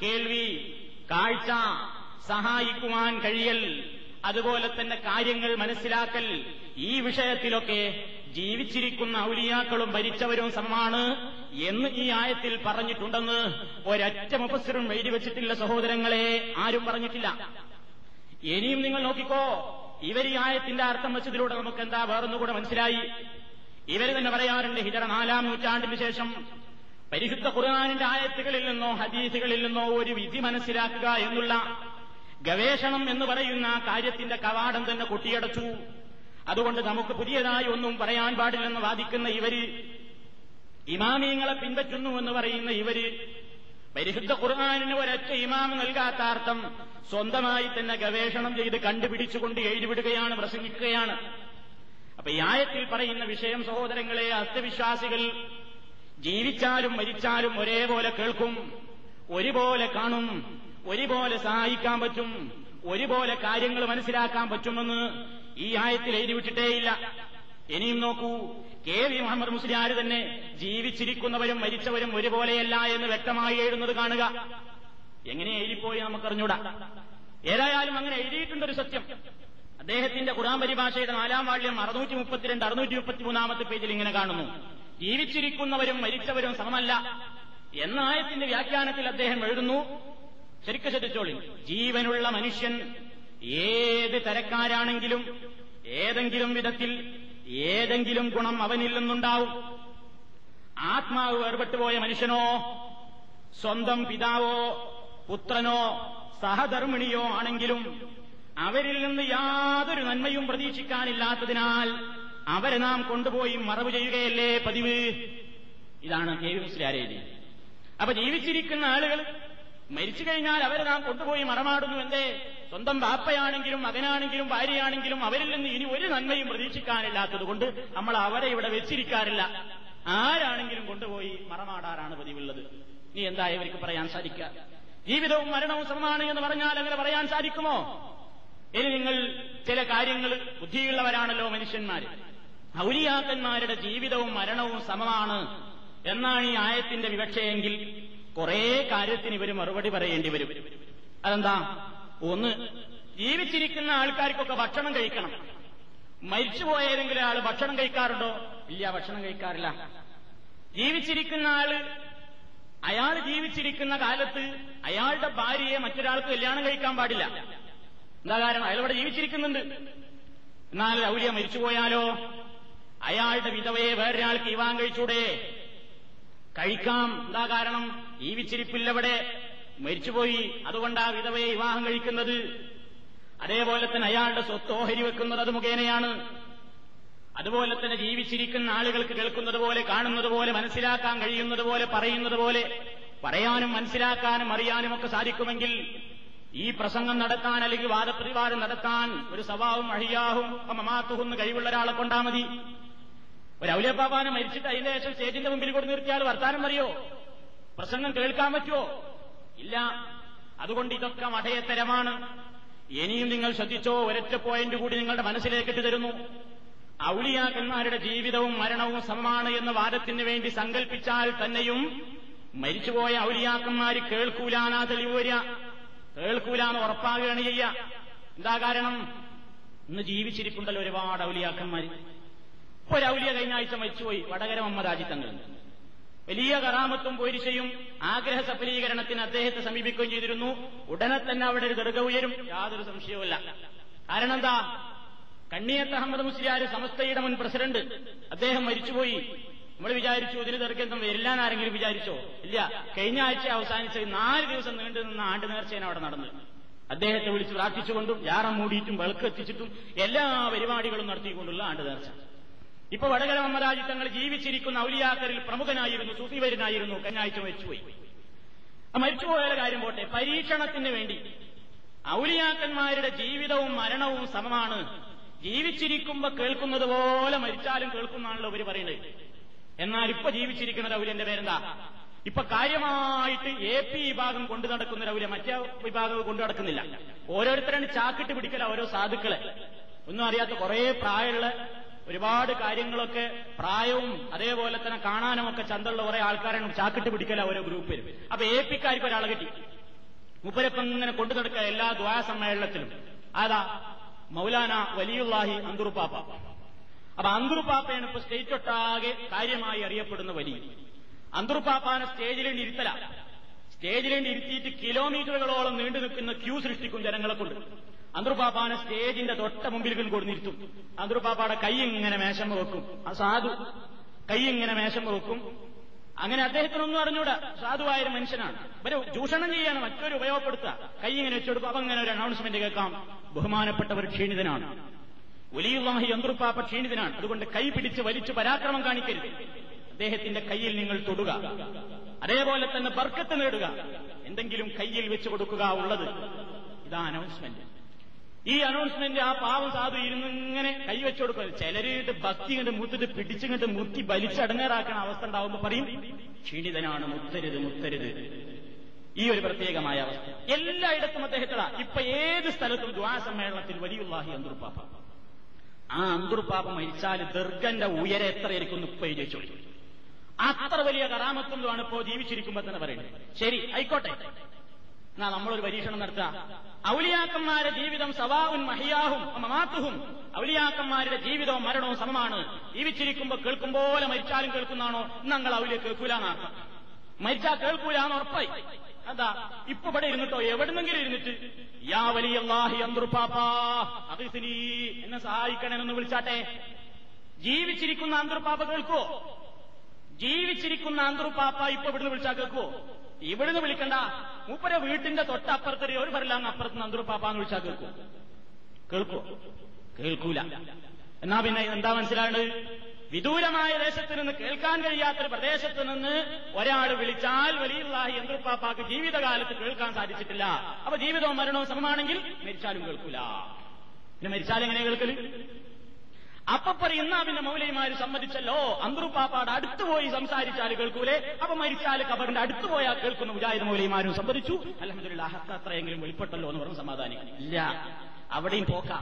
കേൾവി കാഴ്ച സഹായിക്കുവാൻ കഴിയൽ അതുപോലെ തന്നെ കാര്യങ്ങൾ മനസ്സിലാക്കൽ ഈ വിഷയത്തിലൊക്കെ ജീവിച്ചിരിക്കുന്ന ഔലിയാക്കളും ഭരിച്ചവരും സമമാണ് എന്ന് ഈ ആയത്തിൽ പറഞ്ഞിട്ടുണ്ടെന്ന് ഒരൊറ്റ മുപ്പസ്സിറും എഴുതി വെച്ചിട്ടില്ല സഹോദരങ്ങളെ ആരും പറഞ്ഞിട്ടില്ല. ഇനിയും നിങ്ങൾ നോക്കിക്കോ ഇവർ ഈ ആയത്തിന്റെ അർത്ഥം വെച്ചതിലൂടെ നമുക്ക് എന്താ വേറൊന്നുകൂടെ മനസ്സിലായി. ഇവർ തന്നെ പറയാറുണ്ട് ഹിജറ നാലാം നൂറ്റാണ്ടിന് ശേഷം പരിശുദ്ധ ഖുർആാനിന്റെ ആയത്തുകളിൽ നിന്നോ ഹദീസുകളിൽ നിന്നോ ഒരു വിധി മനസ്സിലാക്കുക എന്നുള്ള ഗവേഷണം എന്ന് പറയുന്ന കാര്യത്തിന്റെ കവാടം തന്നെ കുട്ടിയടച്ചു. അതുകൊണ്ട് നമുക്ക് പുതിയതായി ഒന്നും പറയാൻ പാടില്ലെന്ന് വാദിക്കുന്ന ഇവർ ഇമാമിയങ്ങളെ പിൻപറ്റുന്നു എന്ന് പറയുന്ന ഇവർ പരിശുദ്ധ ഖുർആാനിന് ഒരൊറ്റ ഇമാമ് നൽകാത്ത അർത്ഥം സ്വന്തമായി തന്നെ ഗവേഷണം ചെയ്ത് കണ്ടുപിടിച്ചുകൊണ്ട് എഴുതിവിടുകയാണ് പ്രസംഗിക്കുകയാണ്. അപ്പൊ ഈ ആയത്തിൽ പറയുന്ന വിഷയം സഹോദരങ്ങളെ അസ്ഥവിശ്വാസികൾ ജീവിച്ചാലും മരിച്ചാലും ഒരേപോലെ കേൾക്കും ഒരുപോലെ കാണും ഒരുപോലെ സഹായിക്കാൻ പറ്റും ഒരുപോലെ കാര്യങ്ങൾ മനസ്സിലാക്കാൻ പറ്റുമെന്ന് ഈ ആയത്തിൽ എഴുതിവിട്ടിട്ടേയില്ല ഇനിയും നോക്കൂ കെ വി മുഹമ്മദ് ആര് തന്നെ ജീവിച്ചിരിക്കുന്നവരും മരിച്ചവരും ഒരുപോലെയല്ല എന്ന് വ്യക്തമായി എഴുതുന്നത് കാണുക. എങ്ങനെ എഴുതിപ്പോയി നമുക്കറിഞ്ഞൂടാ. ഏതായാലും അങ്ങനെ എഴുതിയിട്ടുണ്ടൊരു സത്യം. അദ്ദേഹത്തിന്റെ ഖുറാൻ പരിഭാഷയുടെ നാലാം വാള്യം അറുന്നൂറ്റി മുപ്പത്തിരണ്ട് അറുന്നൂറ്റി മുപ്പത്തിമൂന്നാമത്തെ പേജിൽ ഇങ്ങനെ കാണുന്നു. ജീവിച്ചിരിക്കുന്നവരും മരിച്ചവരും സമമല്ല. എന്ന ആയത്തിന്റെ വ്യാഖ്യാനത്തിൽ അദ്ദേഹം എഴുതുന്നു ശരിക്കും ശ്രദ്ധിച്ചോളി. ജീവനുള്ള മനുഷ്യൻ ഏത് തരക്കാരാണെങ്കിലും ഏതെങ്കിലും വിധത്തിൽ ഏതെങ്കിലും ഗുണം അവനിൽ നിന്നുണ്ടാവും. ആത്മാവ് വേർപെട്ടുപോയ മനുഷ്യനോ സ്വന്തം പിതാവോ പുത്രനോ സഹധർമ്മിണിയോ ആണെങ്കിലും അവരിൽ നിന്ന് യാതൊരു നന്മയും പ്രതീക്ഷിക്കാനില്ലാത്തതിനാൽ അവരെ നാം കൊണ്ടുപോയി മറവ് ചെയ്യുകയല്ലേ പതിവ്? ഇതാണ് കെ അപ്പൊ ജീവിച്ചിരിക്കുന്ന ആളുകൾ മരിച്ചു കഴിഞ്ഞാൽ അവരെ നാം കൊണ്ടുപോയി മറമാടുന്നു എന്തേ? സ്വന്തം ബാപ്പയാണെങ്കിലും മകനാണെങ്കിലും ഭാര്യയാണെങ്കിലും അവരിൽ നിന്ന് ഇനി ഒരു നന്മയും പ്രതീക്ഷിക്കാനില്ലാത്തതുകൊണ്ട് നമ്മൾ അവരെ ഇവിടെ വെച്ചിരിക്കാറില്ല. ആരാണെങ്കിലും കൊണ്ടുപോയി മറമാടാറാണ് പതിവുള്ളത്. നീ എന്താ ഇവർക്ക് പറയാൻ സാധിക്കുക? ജീവിതവും മരണവും സമമാണ് എന്ന് പറഞ്ഞാൽ അങ്ങനെ പറയാൻ സാധിക്കുമോ? ഇനി നിങ്ങൾ ചില കാര്യങ്ങൾ ബുദ്ധിയുള്ളവരാണല്ലോ മനുഷ്യന്മാര് ഔലിയാക്കന്മാരുടെ ജീവിതവും മരണവും സമമാണ് എന്നാണ് ഈ ആയത്തിന്റെ വിവക്ഷയെങ്കിൽ കുറേ കാര്യത്തിന് ഇവർ മറുപടി പറയേണ്ടി വരും. അതെന്താ? ഒന്ന് ജീവിച്ചിരിക്കുന്ന ആൾക്കാർക്കൊക്കെ ഭക്ഷണം കഴിക്കണം. മരിച്ചുപോയ ഏതെങ്കിലും ആൾ ഭക്ഷണം കഴിക്കാറുണ്ടോ? ഇല്ല ഭക്ഷണം കഴിക്കാറില്ല. ജീവിച്ചിരിക്കുന്ന ആൾ അയാൾ ജീവിച്ചിരിക്കുന്ന കാലത്ത് അയാളുടെ ഭാര്യയെ മറ്റൊരാൾക്ക് കല്യാണം കഴിക്കാൻ പാടില്ല. എന്താ കാരണം? അയാൾ ഇവിടെ ജീവിച്ചിരിക്കുന്നുണ്ട്. എന്നാൽ ഔലിയ മരിച്ചുപോയാലോ? അയാളുടെ വിധവയെ വേറൊരാൾക്ക് ഇവാൻ കഴിച്ചൂടെ? കഴിക്കാം. എന്താ കാരണം? ജീവിച്ചിരിപ്പില്ലവിടെ മരിച്ചുപോയി. അതുകൊണ്ടാ വിധവയെ വിവാഹം കഴിക്കുന്നത്. അതേപോലെ തന്നെ അയാളുടെ സ്വത്ത് ഓഹരി വെക്കുന്നത് അത് മുഖേനയാണ്. അതുപോലെ തന്നെ ജീവിച്ചിരിക്കുന്ന ആളുകൾക്ക് കേൾക്കുന്നത് പോലെ കാണുന്നത് പോലെ മനസ്സിലാക്കാൻ കഴിയുന്നത് പോലെ പറയുന്നത് പോലെ പറയാനും മനസ്സിലാക്കാനും അറിയാനും ഒക്കെ സാധിക്കുമെങ്കിൽ ഈ പ്രസംഗം നടത്താൻ അല്ലെങ്കിൽ വാദപ്രതിവാദം നടത്താൻ ഒരു സ്വഭാവം അഴിയാഹും മമാത്തുഹും കഴിവുള്ള ഒരാളെ കൊണ്ടാ മതി. ഒരു ഔലിയപ്പാപ്പാനെ മരിച്ചിട്ട് അതിന്റെ ശേഷം സ്റ്റേജിന്റെ മുമ്പിൽ കൊണ്ട് നിർത്തിയാൽ വർത്താനം അറിയോ? പ്രസംഗം കേൾക്കാൻ പറ്റുമോ ഇല്ല. അതുകൊണ്ട് ഇതൊക്കെ മഠയത്തരമാണ് ഇനിയും നിങ്ങൾ ശ്രദ്ധിച്ചോ ഒരൊറ്റ പോയിന്റ് കൂടി നിങ്ങളുടെ മനസ്സിലേക്ക് ഇട്ട് തരുന്നു. ഔളിയാക്കന്മാരുടെ ജീവിതവും മരണവും സമമാണ് എന്ന വാദത്തിന് വേണ്ടി സങ്കല്പിച്ചാൽ തന്നെയും മരിച്ചുപോയ ഔലിയാക്കന്മാർ കേൾക്കൂലാനാ തെളിവ് വരിക. കേൾക്കൂലാന്ന് ഉറപ്പാകുകയാണ് ചെയ്യുക എന്താ കാരണം? ഇന്ന് ജീവിച്ചിരിപ്പുണ്ടല്ലോ ഒരുപാട് ഔലിയാക്കന്മാര്. ഒരു കഴിഞ്ഞ ആഴ്ച മരിച്ചുപോയി. വടകര മുഹമ്മദ് തങ്ങൾ വലിയ കറാമത്തും പോരിശയും ആഗ്രഹ സഫലീകരണത്തിന് അദ്ദേഹത്തെ സമീപിക്കുകയും ചെയ്തിരുന്നു. ഉടനെ തന്നെ അവിടെ ഒരു ദർഗ ഉയരും. യാതൊരു സംശയവുമില്ല. കാരണം എന്താ കണ്ണിയത്ത് അഹമ്മദ് മുസ്ലിയാർ സമസ്തയുടെ മുൻ പ്രസിഡന്റ്. അദ്ദേഹം മരിച്ചുപോയി. നമ്മൾ വിചാരിച്ചു ഇതിന് ദർഗന്ധം വരില്ലാന്ന് ആരെങ്കിലും വിചാരിച്ചോ? ഇല്ല. കഴിഞ്ഞ ആഴ്ച അവസാനിച്ച നാല് ദിവസം നീണ്ടു നിന്ന ആണ്ട് നേർച്ചയാണ് അവിടെ നടന്നത്. അദ്ദേഹത്തെ വിളിച്ച് പ്രാർത്ഥിച്ചുകൊണ്ടും ജാറം മൂടിയിട്ടും വിളക്ക് എത്തിച്ചിട്ടും എല്ലാ പരിപാടികളും നടത്തിക്കൊണ്ടുള്ള ആണ്ട് നേർച്ച. ഇപ്പൊ വടകര മമ്മരാജി തങ്ങൾ ജീവിച്ചിരിക്കുന്ന ഔലിയാക്കറിൽ പ്രമുഖനായിരുന്നു സൂഫിവരനായിരുന്നു കഴിഞ്ഞാഴ്ച മരിച്ചുപോയി. ആ മരിച്ചുപോയ കാര്യം പോട്ടെ. പരീക്ഷണത്തിന് വേണ്ടി ഔലിയാക്കന്മാരുടെ ജീവിതവും മരണവും സമമാണ്. ജീവിച്ചിരിക്കുമ്പോ കേൾക്കുന്നത് പോലെ മരിച്ചാലും കേൾക്കുന്നാണല്ലോ ഇവർ പറയുന്നത്. എന്നാൽ ഇപ്പൊ ജീവിച്ചിരിക്കുന്ന ഔലിയന്റെ പേരെന്താ? ഇപ്പൊ കാര്യമായിട്ട് എ പി വിഭാഗം കൊണ്ടു നടക്കുന്ന രൗല മറ്റേ വിഭാഗം കൊണ്ടു നടക്കുന്നില്ല. ഓരോരുത്തരാണ് ചാക്കിട്ട് പിടിക്കല ഓരോ സാധുക്കളെ. ഒന്നും അറിയാത്ത കുറെ പ്രായമുള്ള ഒരുപാട് കാര്യങ്ങളൊക്കെ പ്രായവും അതേപോലെ തന്നെ കാണാനും ഒക്കെ ചന്തമുള്ള കുറെ ആൾക്കാരാണ് ചാക്കിട്ട് പിടിക്കല ഓരോ ഗ്രൂപ്പിൽ അപ്പൊ എ പിക്കാർക്ക് ഒരാളെ കിട്ടി. മുപ്പരപ്പം ഇങ്ങനെ കൊണ്ടു നടക്കുക എല്ലാ ദ്വാര സമ്മേളനത്തിലും. അതാ മൗലാന വലിയുള്ളാഹി അന്തുറുപ്പാപ്പ അപ്പൊ അന്തുറുപ്പാപ്പയാണ് ഇപ്പൊ സ്റ്റേറ്റ് ഒട്ടാകെ കാര്യമായി അറിയപ്പെടുന്ന വലിയ അന്തുറുപ്പാപ്പാനെ സ്റ്റേജിലേണ്ടി ഇരുത്തല. സ്റ്റേജിലേണ്ടി ഇരുത്തിയിട്ട് കിലോമീറ്ററുകളോളം നീണ്ടു നിൽക്കുന്ന ക്യൂ സൃഷ്ടിക്കും ജനങ്ങളെ കൊണ്ട്. അന്തർപാപ്പാനെ സ്റ്റേജിന്റെ തൊട്ട മുമ്പിൽ നിർത്തും. അന്തർപാപ്പാടെ കൈ ഇങ്ങനെ മേശം വെക്കും. ആ സാധു കൈ ഇങ്ങനെ മേശം വെക്കും. അങ്ങനെ അദ്ദേഹത്തിനൊന്നും അറിഞ്ഞൂടാ. സാധുവായ ഒരു മനുഷ്യനാണ്. ഇവരെ ചൂഷണം ചെയ്യാണ് മറ്റൊരു ഉപയോഗപ്പെടുത്തുക. കൈ ഇങ്ങനെ വെച്ചെടുക്കും അപ്പൊ അങ്ങനെ ഒരു അനൗൺസ്മെന്റ് കേൾക്കാം. ബഹുമാനപ്പെട്ടവർ ക്ഷീണിതനാണ്. വലിയുള്ളാഹി അന്തർപ്പാപ്പ ക്ഷീണിതനാണ്. അതുകൊണ്ട് കൈ പിടിച്ച് വലിച്ചു പരാക്രമം കാണിക്കരുത്. അദ്ദേഹത്തിന്റെ കയ്യിൽ നിങ്ങൾ തൊടുക. അതേപോലെ തന്നെ ബർക്കത്ത് നേടുക. എന്തെങ്കിലും കയ്യിൽ വെച്ചു കൊടുക്കുക ഉള്ളത്. ഇതാ അനൗൺസ്മെന്റ് ഈ അനൗൺസ്മെന്റ് ആ പാവം സാധു ഇരുന്ന് ഇങ്ങനെ കൈവച്ചു കൊടുക്കുക ചിലരിട്ട് ഭക്തി കണ്ട് മുത്തിട്ട് പിടിച്ചുകൊണ്ട് മുത്തി വലിച്ചടങ്ങേറാക്കുന്ന അവസ്ഥ ഉണ്ടാവുമ്പോ പറയും ക്ഷീണിതനാണ് മുത്തരുത് മുത്തരുത്. ഈ ഒരു പ്രത്യേകമായ അവസ്ഥ. എല്ലായിടത്തും അദ്ദേഹത്തിലാ. ഇപ്പൊ ഏത് സ്ഥലത്തും ദ്വാസമ്മേളനത്തിൽ വലിയുള്ളാഹി അന്തുർപ്പാപ്പ ആ അന്തുർപ്പാപ്പ മരിച്ചാൽ ദർഗന്റെ ഉയരെ എത്രയായിരിക്കും ഇപ്പൊ ചോദിച്ചു അത്ര വലിയ കറാമത്തുമാണ് ഇപ്പോ ജീവിച്ചിരിക്കുമ്പോ തന്നെ പറയുന്നത് ശരി ആയിക്കോട്ടെ. എന്നാ നമ്മളൊരു പരീക്ഷണം നടത്തുക ഔലിയാക്കന്മാരുടെ ജീവിതം സവാവും മഹിയാഹും മമാത്തുഹും. ഔലിയാക്കന്മാരുടെ ജീവിതവും മരണവും സമമാണ്. ജീവിച്ചിരിക്കുമ്പോ കേൾക്കും പോലെ മരിച്ചാലും കേൾക്കുന്നാണോ? ഞങ്ങൾ ഔലിയ മരിച്ചാ മരിച്ചാൽ കേൾക്കൂലെന്ന് ഉറപ്പായി. അതാ ഇപ്പൊ ഇവിടെ ഇരുന്നിട്ടോ? എവിടുന്നെങ്കിലും ഇരുന്നിട്ട് യാ വലിയ എന്നെ സഹായിക്കണമെന്ന് വിളിച്ചാട്ടെ? ജീവിച്ചിരിക്കുന്ന അന്തർപ്പാപ്പ കേൾക്കുവോ? ജീവിച്ചിരിക്കുന്ന അന്തർപ്പാപ്പ ഇപ്പൊ ഇവിടുന്ന് വിളിച്ചാ കേൾക്കുവോ? ഇവിടുന്ന് വിളിക്കണ്ട. മൂപ്പരെ വീട്ടിന്റെ തൊട്ടപ്പുറത്തൊരു ഒരു പറയില്ലാന്ന് അപ്പുറത്ത് അന്തറുപ്പാപ്പാന്ന് വിളിച്ചാൽ കേൾക്കൂ. കേൾക്കൂ. കേൾക്കൂല. എന്നാ പിന്നെ എന്താ മനസ്സിലാണ് വിദൂരമായ ദേശത്ത് നിന്ന് കേൾക്കാൻ കഴിയാത്തൊരു പ്രദേശത്ത് നിന്ന് ഒരാൾ വിളിച്ചാൽ വലിയുള്ളാഹി എന്തൃപ്പാപ്പാക്ക് ജീവിതകാലത്ത് കേൾക്കാൻ സാധിച്ചിട്ടില്ല. അപ്പൊ ജീവിതവും മരണവും സമമാണെങ്കിൽ മരിച്ചാലും കേൾക്കൂല. പിന്നെ മരിച്ചാൽ എങ്ങനെ കേൾക്കൽ? അപ്പൊ പറയുന്ന പിന്നെ മൗലൈമാര് സമ്മതിച്ചല്ലോ. അന്തറുപ്പാപ്പാട് അടുത്ത് പോയി സംസാരിച്ചാൽ കേൾക്കൂലേ? അപ്പൊ മരിച്ചാൽ കബറിന്റെ അടുത്ത് പോയാൽ കേൾക്കുന്ന മുജാഹിദ് മൗലൈമാരും സമ്മതിച്ചു. അലഹമില്ല അത്രയെങ്കിലും വെളിപ്പെട്ടല്ലോ എന്ന് പറഞ്ഞ് സമാധാനിക്കും ഇല്ല. അവിടെയും പോക്ക.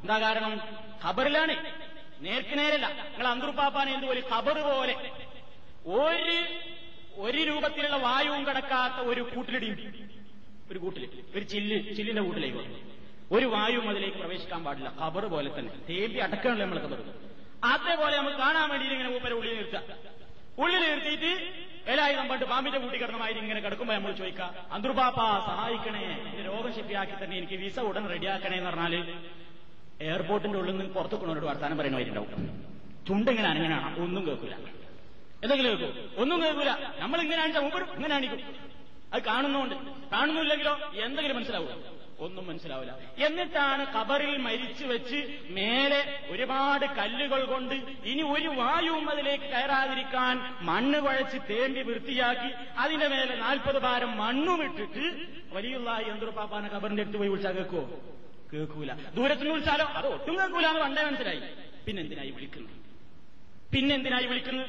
എന്താ കാരണം? ഖബറിലാണ്. നേർക്ക് നേരല്ല. നിങ്ങൾ അന്തറുപ്പാപ്പാനെ എന്തുപോലെ ഖബർ പോലെ? ഒരു ഒരു രൂപത്തിലുള്ള വായുവും കിടക്കാത്ത ഒരു കൂട്ടിലിടിയും. ഒരു കൂട്ടിൽ ഒരു ചില്ല് ചില്ലിന്റെ കൂട്ടിലേക്ക് വന്നു. ഒരു വായു അതിലേക്ക് പ്രവേശിക്കാൻ പാടില്ല. ഖബർ പോലെ തന്നെ. തേമ്പി അടക്കണല്ലോ നമ്മൾ ഖബർ. അതേപോലെ നമ്മൾ കാണാൻ വേണ്ടി ഇങ്ങനെ മൂപ്പരെ ഉള്ളിൽ നിർത്തുക. ഉള്ളിൽ നിർത്തിയിട്ട് എല്ലായും പണ്ട് പാമ്പിന്റെ കൂട്ടി കിടന്നമാതിരി ഇങ്ങനെ കിടക്കുമ്പോ നമ്മൾ ചോദിക്കാം അന്തർപാപ്പ സഹായിക്കണേ. എന്റെ രോഗം തന്നെ എനിക്ക് വിസ ഉടൻ റെഡിയാക്കണേ എന്ന് പറഞ്ഞാൽ എയർപോർട്ടിന്റെ ഉള്ളിൽ നിന്ന് പുറത്തു കൊണ്ടൊരു വർത്താനം പറയണമായിട്ടുണ്ടാവും ചുണ്ടിങ്ങനെ അനങ്ങനെയാണ് ഒന്നും കേൾക്കൂല. എന്തെങ്കിലും കേൾക്കൂ. ഒന്നും കേൾക്കൂല. നമ്മൾ ഇങ്ങനെ അണിച്ച മൂപ്പരും ഇങ്ങനെ അത് കാണുന്നുണ്ട്. കാണുന്നില്ലെങ്കിലോ എന്തെങ്കിലും മനസ്സിലാവും? ഒന്നും മനസ്സിലാവില്ല. എന്നിട്ടാണ് കബറിൽ മരിച്ചു വെച്ച് മേലെ ഒരുപാട് കല്ലുകൾ കൊണ്ട് ഇനി ഒരു വായുവും അതിലേക്ക് കയറാതിരിക്കാൻ മണ്ണ് കുഴച്ച് തേമ്പി വൃത്തിയാക്കി അതിന്റെ മേലെ നാൽപ്പത് ഭാരം മണ്ണും ഇട്ടിട്ട് വലിയുള്ള യന്ത്രപ്പാപ്പാന കബറിന്റെ അടുത്ത് പോയി വിളിച്ചാൽ കേൾക്കുവോ? കേൾക്കൂല. ദൂരത്തുനിന്ന് വിളിച്ചാലോ? അത് ഒട്ടും കേൾക്കൂല എന്ന് പണ്ടേ മനസ്സിലായി. പിന്നെന്തിനായി വിളിക്കുന്നു? പിന്നെന്തിനായി വിളിക്കുന്നു?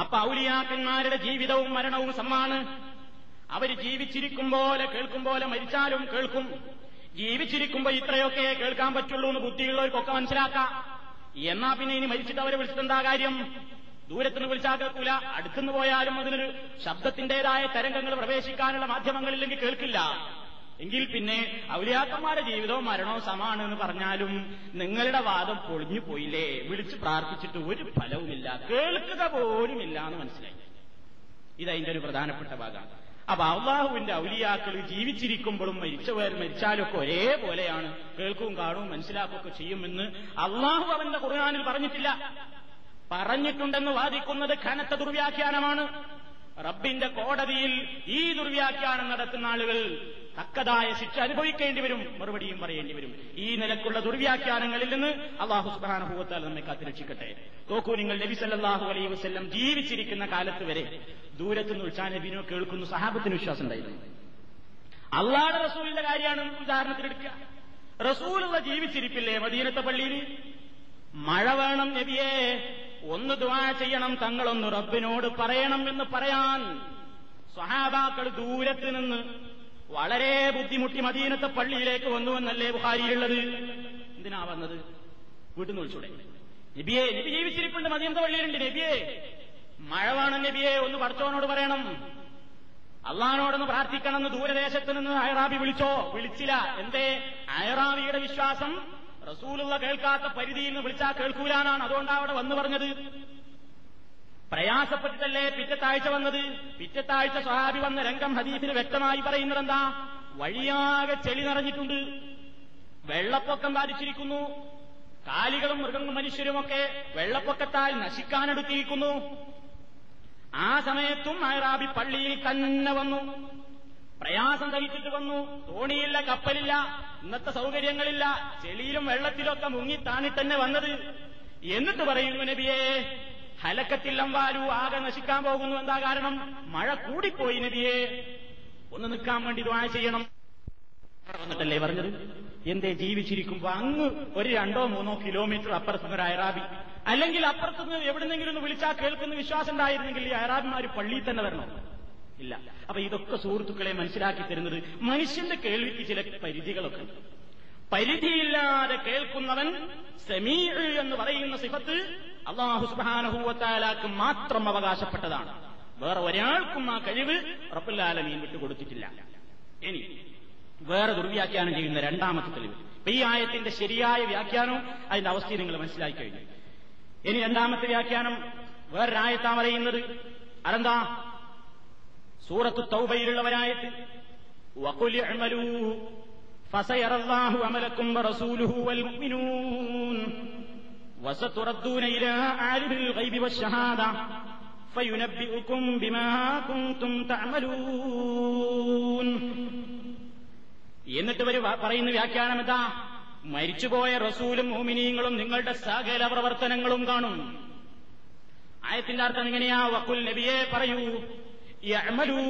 അപ്പൊ ഔലിയാക്കന്മാരുടെ ജീവിതവും മരണവും സമ്മാണ്. അവർ ജീവിച്ചിരിക്കും പോലെ കേൾക്കും പോലെ മരിച്ചാലും കേൾക്കും. ജീവിച്ചിരിക്കുമ്പോ ഇത്രയൊക്കെ കേൾക്കാൻ പറ്റുള്ളൂ എന്ന് ബുദ്ധിയുള്ളവർക്കൊക്കെ മനസ്സിലാക്കാം. എന്നാ പിന്നെ ഇനി മരിച്ചിട്ട് അവരെ വിളിച്ചിട്ടെന്താ കാര്യം? ദൂരത്തുനിന്ന് വിളിച്ചാൽ കേൾക്കൂല. അടുത്തുനിന്ന് പോയാലും അതിനൊരു ശബ്ദത്തിന്റേതായ തരംഗങ്ങൾ പ്രവേശിക്കാനുള്ള മാധ്യമങ്ങളില്ലെങ്കിൽ കേൾക്കില്ല. എങ്കിൽ പിന്നെ ഔലിയാക്കന്മാരുടെ ജീവിതവും മരണവും സമാണ് എന്ന് പറഞ്ഞാലും നിങ്ങളുടെ വാദം പൊളിഞ്ഞു പോയില്ലേ? വിളിച്ച് പ്രാർത്ഥിച്ചിട്ട് ഒരു ഫലവുമില്ല. കേൾക്കുക പോലുമില്ല എന്ന് മനസ്സിലായി. ഇതതിന്റെ ഒരു പ്രധാനപ്പെട്ട ഭാഗമാണ് അപ്പൊ അള്ളാഹുവിന്റെ ഔലിയാക്കൾ ജീവിച്ചിരിക്കുമ്പോഴും മരിച്ചവർ മരിച്ചാലൊക്കെ ഒരേപോലെയാണ്. കേൾക്കും കാണും മനസ്സിലാക്കുകയൊക്കെ ചെയ്യുമെന്ന് അള്ളാഹു അവന്റെ ഖുർആാനിൽ പറഞ്ഞിട്ടില്ല. പറഞ്ഞിട്ടുണ്ടെന്ന് വാദിക്കുന്നത് കനത്ത ദുർവ്യാഖ്യാനമാണ്. റബ്ബിന്റെ കോടതിയിൽ ഈ ദുർവ്യാഖ്യാനം നടത്തുന്ന ആളുകൾ തക്കതായ ശിക്ഷ അനുഭവിക്കേണ്ടി വരും. മറുപടിയും പറയേണ്ടി വരും. ഈ നിലക്കുള്ള ദുർവ്യാഖ്യാനങ്ങളിൽ നിന്ന് അള്ളാഹു സുബാനുഭവത്താൽ നമ്മെ കാത്തിരക്ഷിക്കട്ടെ നോക്കൂ നിങ്ങൾ നബി സല്ലാഹു അലൈ വസ്ല്ലം ജീവിച്ചിരിക്കുന്ന കാലത്ത് വരെ ദൂരത്തുനിന്ന് ഉൾച്ചാ നബിനോ കേൾക്കുന്നു സഹാബത്തിന് വിശ്വാസം ഉണ്ടായിരുന്നു. അള്ളാഹുടെ റസൂലിന്റെ കാര്യമാണ് ഉദാഹരണത്തിനെടുക്കുക റസൂലുള്ള ജീവിച്ചിരിപ്പില്ലേ മദീനത്തെ പള്ളിയിൽ? മഴ വേണം നബിയെ ഒന്ന് ദ്വാ ചെയ്യണം തങ്ങളൊന്ന് റബ്ബിനോട് പറയണം എന്ന് പറയാൻ സ്വഹാബാക്കൾ ദൂരത്ത് നിന്ന് വളരെ ബുദ്ധിമുട്ടി മദീനത്തെ പള്ളിയിലേക്ക് വന്നുവെന്നല്ലേ ബുഹാരിയിലുള്ളത് എന്തിനാ വന്നത്? വീട്ടിൽ നിന്ന് വിളിച്ചൂടെ നബിയെ നബി ജീവിച്ചിരിപ്പുണ്ട് മദീനത്തെ പള്ളിയിലുണ്ട്. നബിയെ മഴ വേണം നബിയെ ഒന്ന് പഠിച്ചവനോട് പറയണം. അള്ളഹാനോടൊന്ന് പ്രാർത്ഥിക്കണമെന്ന് ദൂരദേശത്ത് നിന്ന് അയറാബി വിളിച്ചോ? വിളിച്ചില്ല. എന്തേ? അയറാബിയുടെ വിശ്വാസം റസൂലുള്ള കേൾക്കാത്ത പരിധിയിൽ നിന്ന് വിളിച്ചാൽ കേൾക്കൂലാനാണ് അതുകൊണ്ടാണ് അവിടെ വന്നു പറഞ്ഞത്. പ്രയാസപ്പെട്ടിട്ടല്ലേ പിറ്റത്താഴ്ച വന്നത്? പിറ്റത്താഴ്ച സ്വഹാബി വന്ന രംഗം ഹദീഫിന് വ്യക്തമായി പറയുന്നത് എന്താ വഴിയാകെ ചെളി നിറഞ്ഞിട്ടുണ്ട്. വെള്ളപ്പൊക്കം ബാധിച്ചിരിക്കുന്നു. കാലികളും മൃഗങ്ങളും മനുഷ്യരുമൊക്കെ വെള്ളപ്പൊക്കത്താൽ നശിക്കാനെടുത്തിരിക്കുന്നു. ആ സമയത്തും മൈറാബി പള്ളിയിൽ തന്നെ വന്നു. പ്രയാസം സഹിച്ചിട്ട് വന്നു. തോണിയില്ല കപ്പലില്ല ഇന്നത്തെ സൗകര്യങ്ങളില്ല. ചെളിയിലും വെള്ളത്തിലൊക്കെ മുങ്ങി താണി തന്നെ വന്നത്. എന്നിട്ട് പറയുന്നു നബിയെ ഹലക്കത്തില്ലം വാലു ആകെ നശിക്കാൻ പോകുന്നു. എന്താ കാരണം? മഴ കൂടിപ്പോയി നബിയെ ഒന്ന് നിൽക്കാൻ വേണ്ടി ദ്വാ ചെയ്യണം. വന്നിട്ടല്ലേ പറഞ്ഞത്? എന്തേ ജീവിച്ചിരിക്കുമ്പോ അങ്ങ് ഒരു രണ്ടോ മൂന്നോ കിലോമീറ്റർ അപ്പുറത്ത് ഒരു അയറാബി. അല്ലെങ്കിൽ അപ്പുറത്തുനിന്ന് എവിടെന്നെങ്കിലും ഒന്ന് വിളിച്ചാൽ കേൾക്കുന്ന വിശ്വാസം ഉണ്ടായിരുന്നെങ്കിൽ ഈ അയറാബിമാര് പള്ളിയിൽ തന്നെ വരണം? ഇല്ല. അപ്പൊ ഇതൊക്കെ സുഹൃത്തുക്കളെ മനസ്സിലാക്കി തരുന്നത് മനുഷ്യന്റെ കേൾവിക്ക് ചില പരിധികളൊക്കെ ഉണ്ട്. പരിധിയില്ലാതെ കേൾക്കുന്നവൻ സെമീ എന്ന് പറയുന്ന സിഫത്ത് അള്ളാഹു സുബാനഹൂവത്താലാക്ക് മാത്രം അവകാശപ്പെട്ടതാണ്. വേറെ ഒരാൾക്കും ആ കഴിവ് റബ്ബുല്ലാലമീൻ വിട്ടുകൊടുത്തിട്ടില്ല ഇനി വേറെ ദുർവ്യാഖ്യാനം ചെയ്യുന്ന രണ്ടാമത്തെ തെളിവ്. ഈ ആയത്തിന്റെ ശരിയായ വ്യാഖ്യാനവും അതിന്റെ അവസ്ഥയും നിങ്ങൾ മനസ്സിലാക്കി കഴിഞ്ഞു. ഇനി രണ്ടാമത്തെ വ്യാഖ്യാനം വേറൊരായത്താ പറയുന്നത് അതെന്താ? സൂറത്ത് തൗബയിലുള്ളവരായിട്ട് വകുലി അമലൂ فسيرى الله عملكم ورسوله والمؤمنون وستردون إلى عالم الغيب والشهادة فينبئكم بما كنتم تعملون എന്നിട്ട് ഇവര് പറയുന്ന വ്യാഖ്യാനം എന്താ മരിച്ചുപോയ റസൂലും മോമിനീങ്ങളും നിങ്ങളുടെ സകല പ്രവർത്തനങ്ങളും കാണും ആയത്തിന്റെ അർത്ഥം എങ്ങനെയാ വക്കുൽ നബിയെ പറയൂ യഅ്മലൂ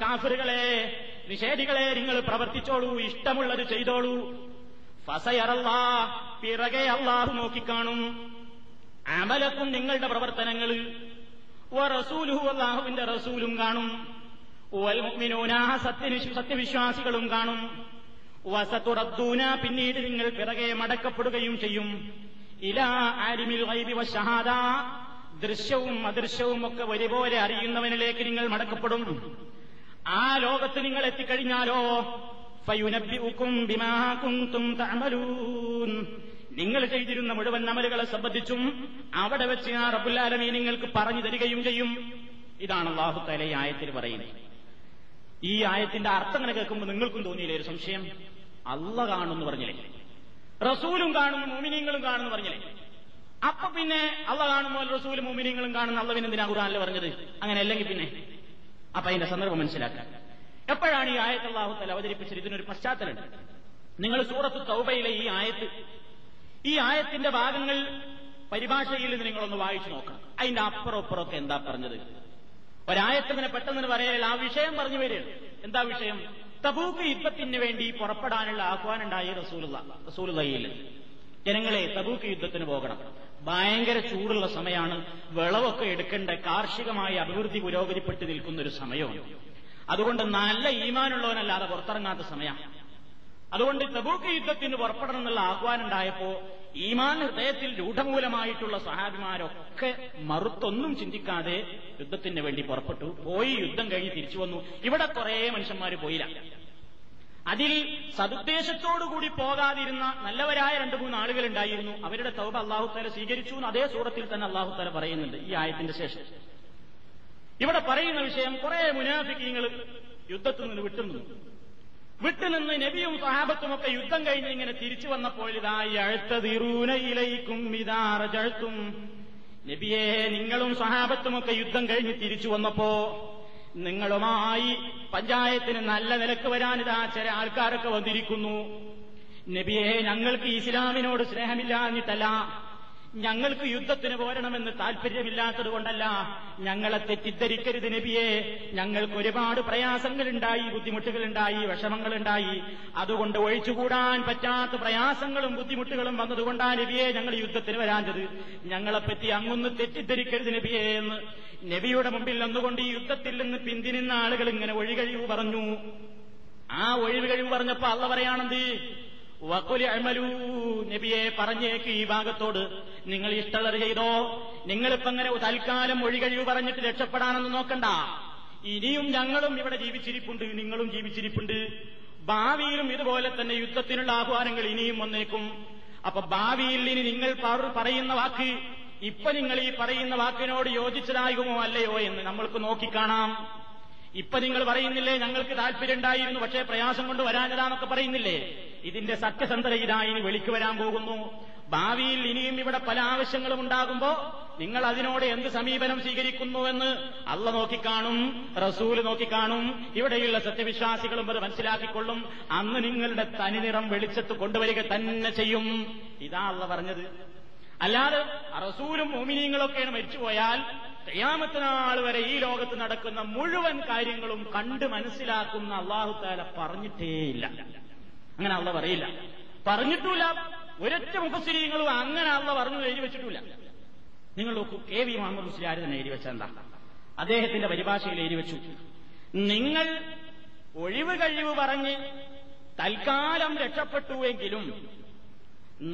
കാഫിറുകളെ നിഷേധികളെ നിങ്ങൾ പ്രവർത്തിച്ചോളൂ ഇഷ്ടമുള്ളത് ചെയ്തോളൂ. ഫസയറല്ലാ പിറകെ അള്ളാഹു നോക്കിക്കാണും. അമലക്കും നിങ്ങളുടെ പ്രവർത്തനങ്ങൾ. അള്ളാഹുവിന്റെ റസൂലും കാണും. വൽമുഅ്മിനൂന സത്യവിശ്വാസികളും കാണും. വസതുറദ്ദൂന പിന്നീട് നിങ്ങൾ പിറകെ മടക്കപ്പെടുകയും ചെയ്യും. ഇലാ ആരിമിൽ ഗൈബി വശഹാദ ദൃശ്യവും അദൃശ്യവും ഒക്കെ ഒരുപോലെ അറിയുന്നവനിലേക്ക് നിങ്ങൾ മടക്കപ്പെടും. ആ ലോകത്ത് നിങ്ങൾ എത്തിക്കഴിഞ്ഞാലോ ഫയുനബിഉക്കും ബിമാ കുന്തും തഅമലൂൻ. നിങ്ങൾ ചെയ്തിരുന്ന മുഴുവൻ അമലുകളെ സംബന്ധിച്ചും അവിടെ വെച്ച് ആ റബ്ബുല്ലാലമീ നിങ്ങൾക്ക് പറഞ്ഞു തരികയും ചെയ്യും. ഇതാണ് അള്ളാഹു തല ഈ ആയത്തിൽ പറയുന്നത്. ഈ ആയത്തിന്റെ അർത്ഥം അങ്ങനെ കേൾക്കുമ്പോൾ നിങ്ങൾക്കും തോന്നിയില്ലേ ഒരു സംശയം? അല്ല കാണുമെന്ന് പറഞ്ഞില്ലേ? റസൂലും കാണുന്നു മോമിനിയങ്ങളും കാണുന്നു പറഞ്ഞില്ലേ? അപ്പൊ പിന്നെ അള്ള കാണുമ്പോൾ റസൂലും മോമിനിയങ്ങളും കാണുന്ന അള്ളവിനെന്തിനാ ഖുറാനല്ലേ പറഞ്ഞത്? അങ്ങനെ അല്ലെങ്കിൽ പിന്നെ അപ്പൊ അതിന്റെ സന്ദർഭം മനസ്സിലാക്കാം. എപ്പോഴാണ് ഈ ആയത്ത് അള്ളാഹുത്തൽ അവതരിപ്പിച്ചത്? ഇതിനൊരു പശ്ചാത്തലമുണ്ട്. നിങ്ങൾ സൂറത്ത് തൗബയിലെ ഈ ആയത്ത് ഈ ആയത്തിന്റെ ഭാഗങ്ങൾ പരിഭാഷയിൽ നിന്ന് നിങ്ങളൊന്ന് വായിച്ചു നോക്കണം. അതിന്റെ അപ്പുറം അപ്പുറമൊക്കെ എന്താ പറഞ്ഞത്? ഒരായത്തിനെ പെട്ടെന്ന് പറയാൻ ആ വിഷയം പറഞ്ഞു വരികയാണ്. എന്താ വിഷയം? തബൂക്ക് യുദ്ധത്തിന് വേണ്ടി പുറപ്പെടാനുള്ള ആഹ്വാനം ഉണ്ടായി റസൂലുള്ള റസൂലുള്ളയിൽ ജനങ്ങളെ തബൂക്ക് യുദ്ധത്തിന് പോകണം. ഭയങ്കര ചൂടുള്ള സമയമാണ്. വിളവൊക്കെ എടുക്കേണ്ട കാർഷികമായ അഭിവൃദ്ധി പുരോഗതിപ്പെട്ട് നിൽക്കുന്ന ഒരു സമയമാണ്. അതുകൊണ്ട് നല്ല ഈമാനുള്ളവനല്ലാതെ പുറത്തിറങ്ങാത്ത സമയമാണ്. അതുകൊണ്ട് തബൂക്ക് യുദ്ധത്തിന് പുറപ്പെടണം എന്നുള്ള ആഹ്വാനം ഉണ്ടായപ്പോ ഈമാൻ ഹൃദയത്തിൽ രൂഢമൂലമായിട്ടുള്ള സഹാബിമാരൊക്കെ മറുത്തൊന്നും ചിന്തിക്കാതെ യുദ്ധത്തിന് വേണ്ടി പുറപ്പെട്ടു. പോയി യുദ്ധം കഴിഞ്ഞ് തിരിച്ചു വന്നു. ഇവിടെ കുറെ മനുഷ്യന്മാർ പോയില്ല. അതിൽ സതുദ്ദേശത്തോടുകൂടി പോകാതിരുന്ന നല്ലവരായ രണ്ടു മൂന്ന് ആളുകൾ ഉണ്ടായിരുന്നു അവരുടെ തൗബ അള്ളാഹുത്താല സ്വീകരിച്ചു എന്ന് അതേ സൂറത്തിൽ തന്നെ അള്ളാഹുത്താല പറയുന്നുണ്ട് ഈ ആയത്തിന്റെ ശേഷം. ഇവിടെ പറയുന്ന വിഷയം കുറെ മുനാഫിക്കീങ്ങൾ യുദ്ധത്തിൽ നിന്ന് വിട്ടുനിന്നു. വിട്ടുനിന്ന് നബിയും സഹാബത്തുമൊക്കെ യുദ്ധം കഴിഞ്ഞ് ഇങ്ങനെ തിരിച്ചു വന്നപ്പോൾ ഇതാ നബിയെ നിങ്ങളും സഹാബത്തുമൊക്കെ യുദ്ധം കഴിഞ്ഞ് തിരിച്ചു വന്നപ്പോ നിങ്ങളുമായി പഞ്ചായത്തിന് നല്ല നിലയ്ക്ക് വരാനിതാ ചില ആൾക്കാരൊക്കെ വന്നിരിക്കുന്നു. നബിയെ ഞങ്ങൾക്ക് ഇസ്ലാമിനോട് സ്നേഹമില്ലാഞ്ഞിട്ടല്ല. ഞങ്ങൾക്ക് യുദ്ധത്തിന് പോരണമെന്ന് താല്പര്യമില്ലാത്തത് കൊണ്ടല്ല. ഞങ്ങളെ തെറ്റിദ്ധരിക്കരുത് നബിയെ. ഞങ്ങൾക്ക് ഒരുപാട് പ്രയാസങ്ങളുണ്ടായി ബുദ്ധിമുട്ടുകളുണ്ടായി വിഷമങ്ങളുണ്ടായി. അതുകൊണ്ട് ഒഴിച്ചുകൂടാൻ പറ്റാത്ത പ്രയാസങ്ങളും ബുദ്ധിമുട്ടുകളും വന്നതുകൊണ്ടാണ് നബിയെ ഞങ്ങൾ യുദ്ധത്തിന് വരാഞ്ഞത്. ഞങ്ങളെപ്പറ്റി അങ്ങൊന്ന് തെറ്റിദ്ധരിക്കരുത് നബിയെ എന്ന്. നബിയുടെ മുമ്പിൽ നിന്നുകൊണ്ട് ഈ യുദ്ധത്തിൽ നിന്ന് പിന്തിരിന്ന ആളുകൾ ഇങ്ങനെ ഒഴികഴിവ് പറഞ്ഞു. ആ ഒഴിവ് കഴിവ് പറഞ്ഞപ്പോ അള്ള പറയാണെന്ത് വക്കുലി നബിയെ പറഞ്ഞേക്ക് ഈ ഭാഗത്തോട്. നിങ്ങൾ ഇഷ്ടമുള്ളത് ചെയ്തോ? നിങ്ങളിപ്പോ അങ്ങനെ തൽക്കാലം ഒഴികഴിവ് പറഞ്ഞിട്ട് രക്ഷപ്പെടാനൊന്നും നോക്കണ്ട. ഇനിയും ഞങ്ങളും ഇവിടെ ജീവിച്ചിരിപ്പുണ്ട് നിങ്ങളും ജീവിച്ചിരിപ്പുണ്ട്. ഭാവിയിലും ഇതുപോലെ തന്നെ യുദ്ധത്തിനുള്ള ആഹ്വാനങ്ങൾ ഇനിയും വന്നേക്കും. അപ്പൊ ഭാവിയിൽ ഇനി നിങ്ങൾ പറയുന്ന വാക്ക് ഇപ്പൊ നിങ്ങൾ ഈ പറയുന്ന വാക്കിനോട് യോജിച്ചതാകുമോ അല്ലയോ എന്ന് നമ്മൾക്ക് നോക്കിക്കാണാം. ഇപ്പൊ നിങ്ങൾ പറയുന്നില്ലേ ഞങ്ങൾക്ക് താല്പര്യം ഉണ്ടായിരുന്നു പക്ഷേ പ്രയാസം കൊണ്ട് വരാനതാന്നൊക്കെ പറയുന്നില്ലേ? ഇതിന്റെ സത്യസന്ധത ഇതായി വെളിക്ക് വരാൻ പോകുന്നു. ഭാവിയിൽ ഇനിയും ഇവിടെ പല ആവശ്യങ്ങളും ഉണ്ടാകുമ്പോ നിങ്ങൾ അതിനോട് എന്ത് സമീപനം സ്വീകരിക്കുന്നുവെന്ന് അള്ള നോക്കിക്കാണും റസൂൽ നോക്കിക്കാണും ഇവിടെയുള്ള സത്യവിശ്വാസികളും അത് മനസ്സിലാക്കിക്കൊള്ളും. അന്ന് നിങ്ങളുടെ തനിനിറം വെളിച്ചത്ത് കൊണ്ടുവരിക തന്നെ ചെയ്യും. ഇതാ അള്ള പറഞ്ഞത്. അല്ലാതെ റസൂലും മോമിനിയങ്ങളൊക്കെയാണ് മരിച്ചുപോയാൽ തയ്യാമത്തിനാൾ വരെ ഈ ലോകത്ത് നടക്കുന്ന മുഴുവൻ കാര്യങ്ങളും കണ്ട് മനസ്സിലാക്കുന്ന അള്ളാഹുത്താല പറഞ്ഞിട്ടേയില്ല. അങ്ങനെ അള്ള പറയില്ല. പറഞ്ഞിട്ടില്ല ഒരൊറ്റ മുഖസ്ത്രീകളും അങ്ങനെ അള്ള പറഞ്ഞു എഴുതി വെച്ചിട്ടില്ല നിങ്ങൾ നോക്കൂ കെ വി മുഹമ്മദ് മുസ്ലിയാർ തന്നെ എഴുതി വെച്ച എന്താ? അദ്ദേഹത്തിന്റെ പരിഭാഷയിൽ എഴുതി വെച്ചു. നിങ്ങൾ ഒഴിവ് കഴിവ് പറഞ്ഞ് തൽക്കാലം രക്ഷപ്പെട്ടുവെങ്കിലും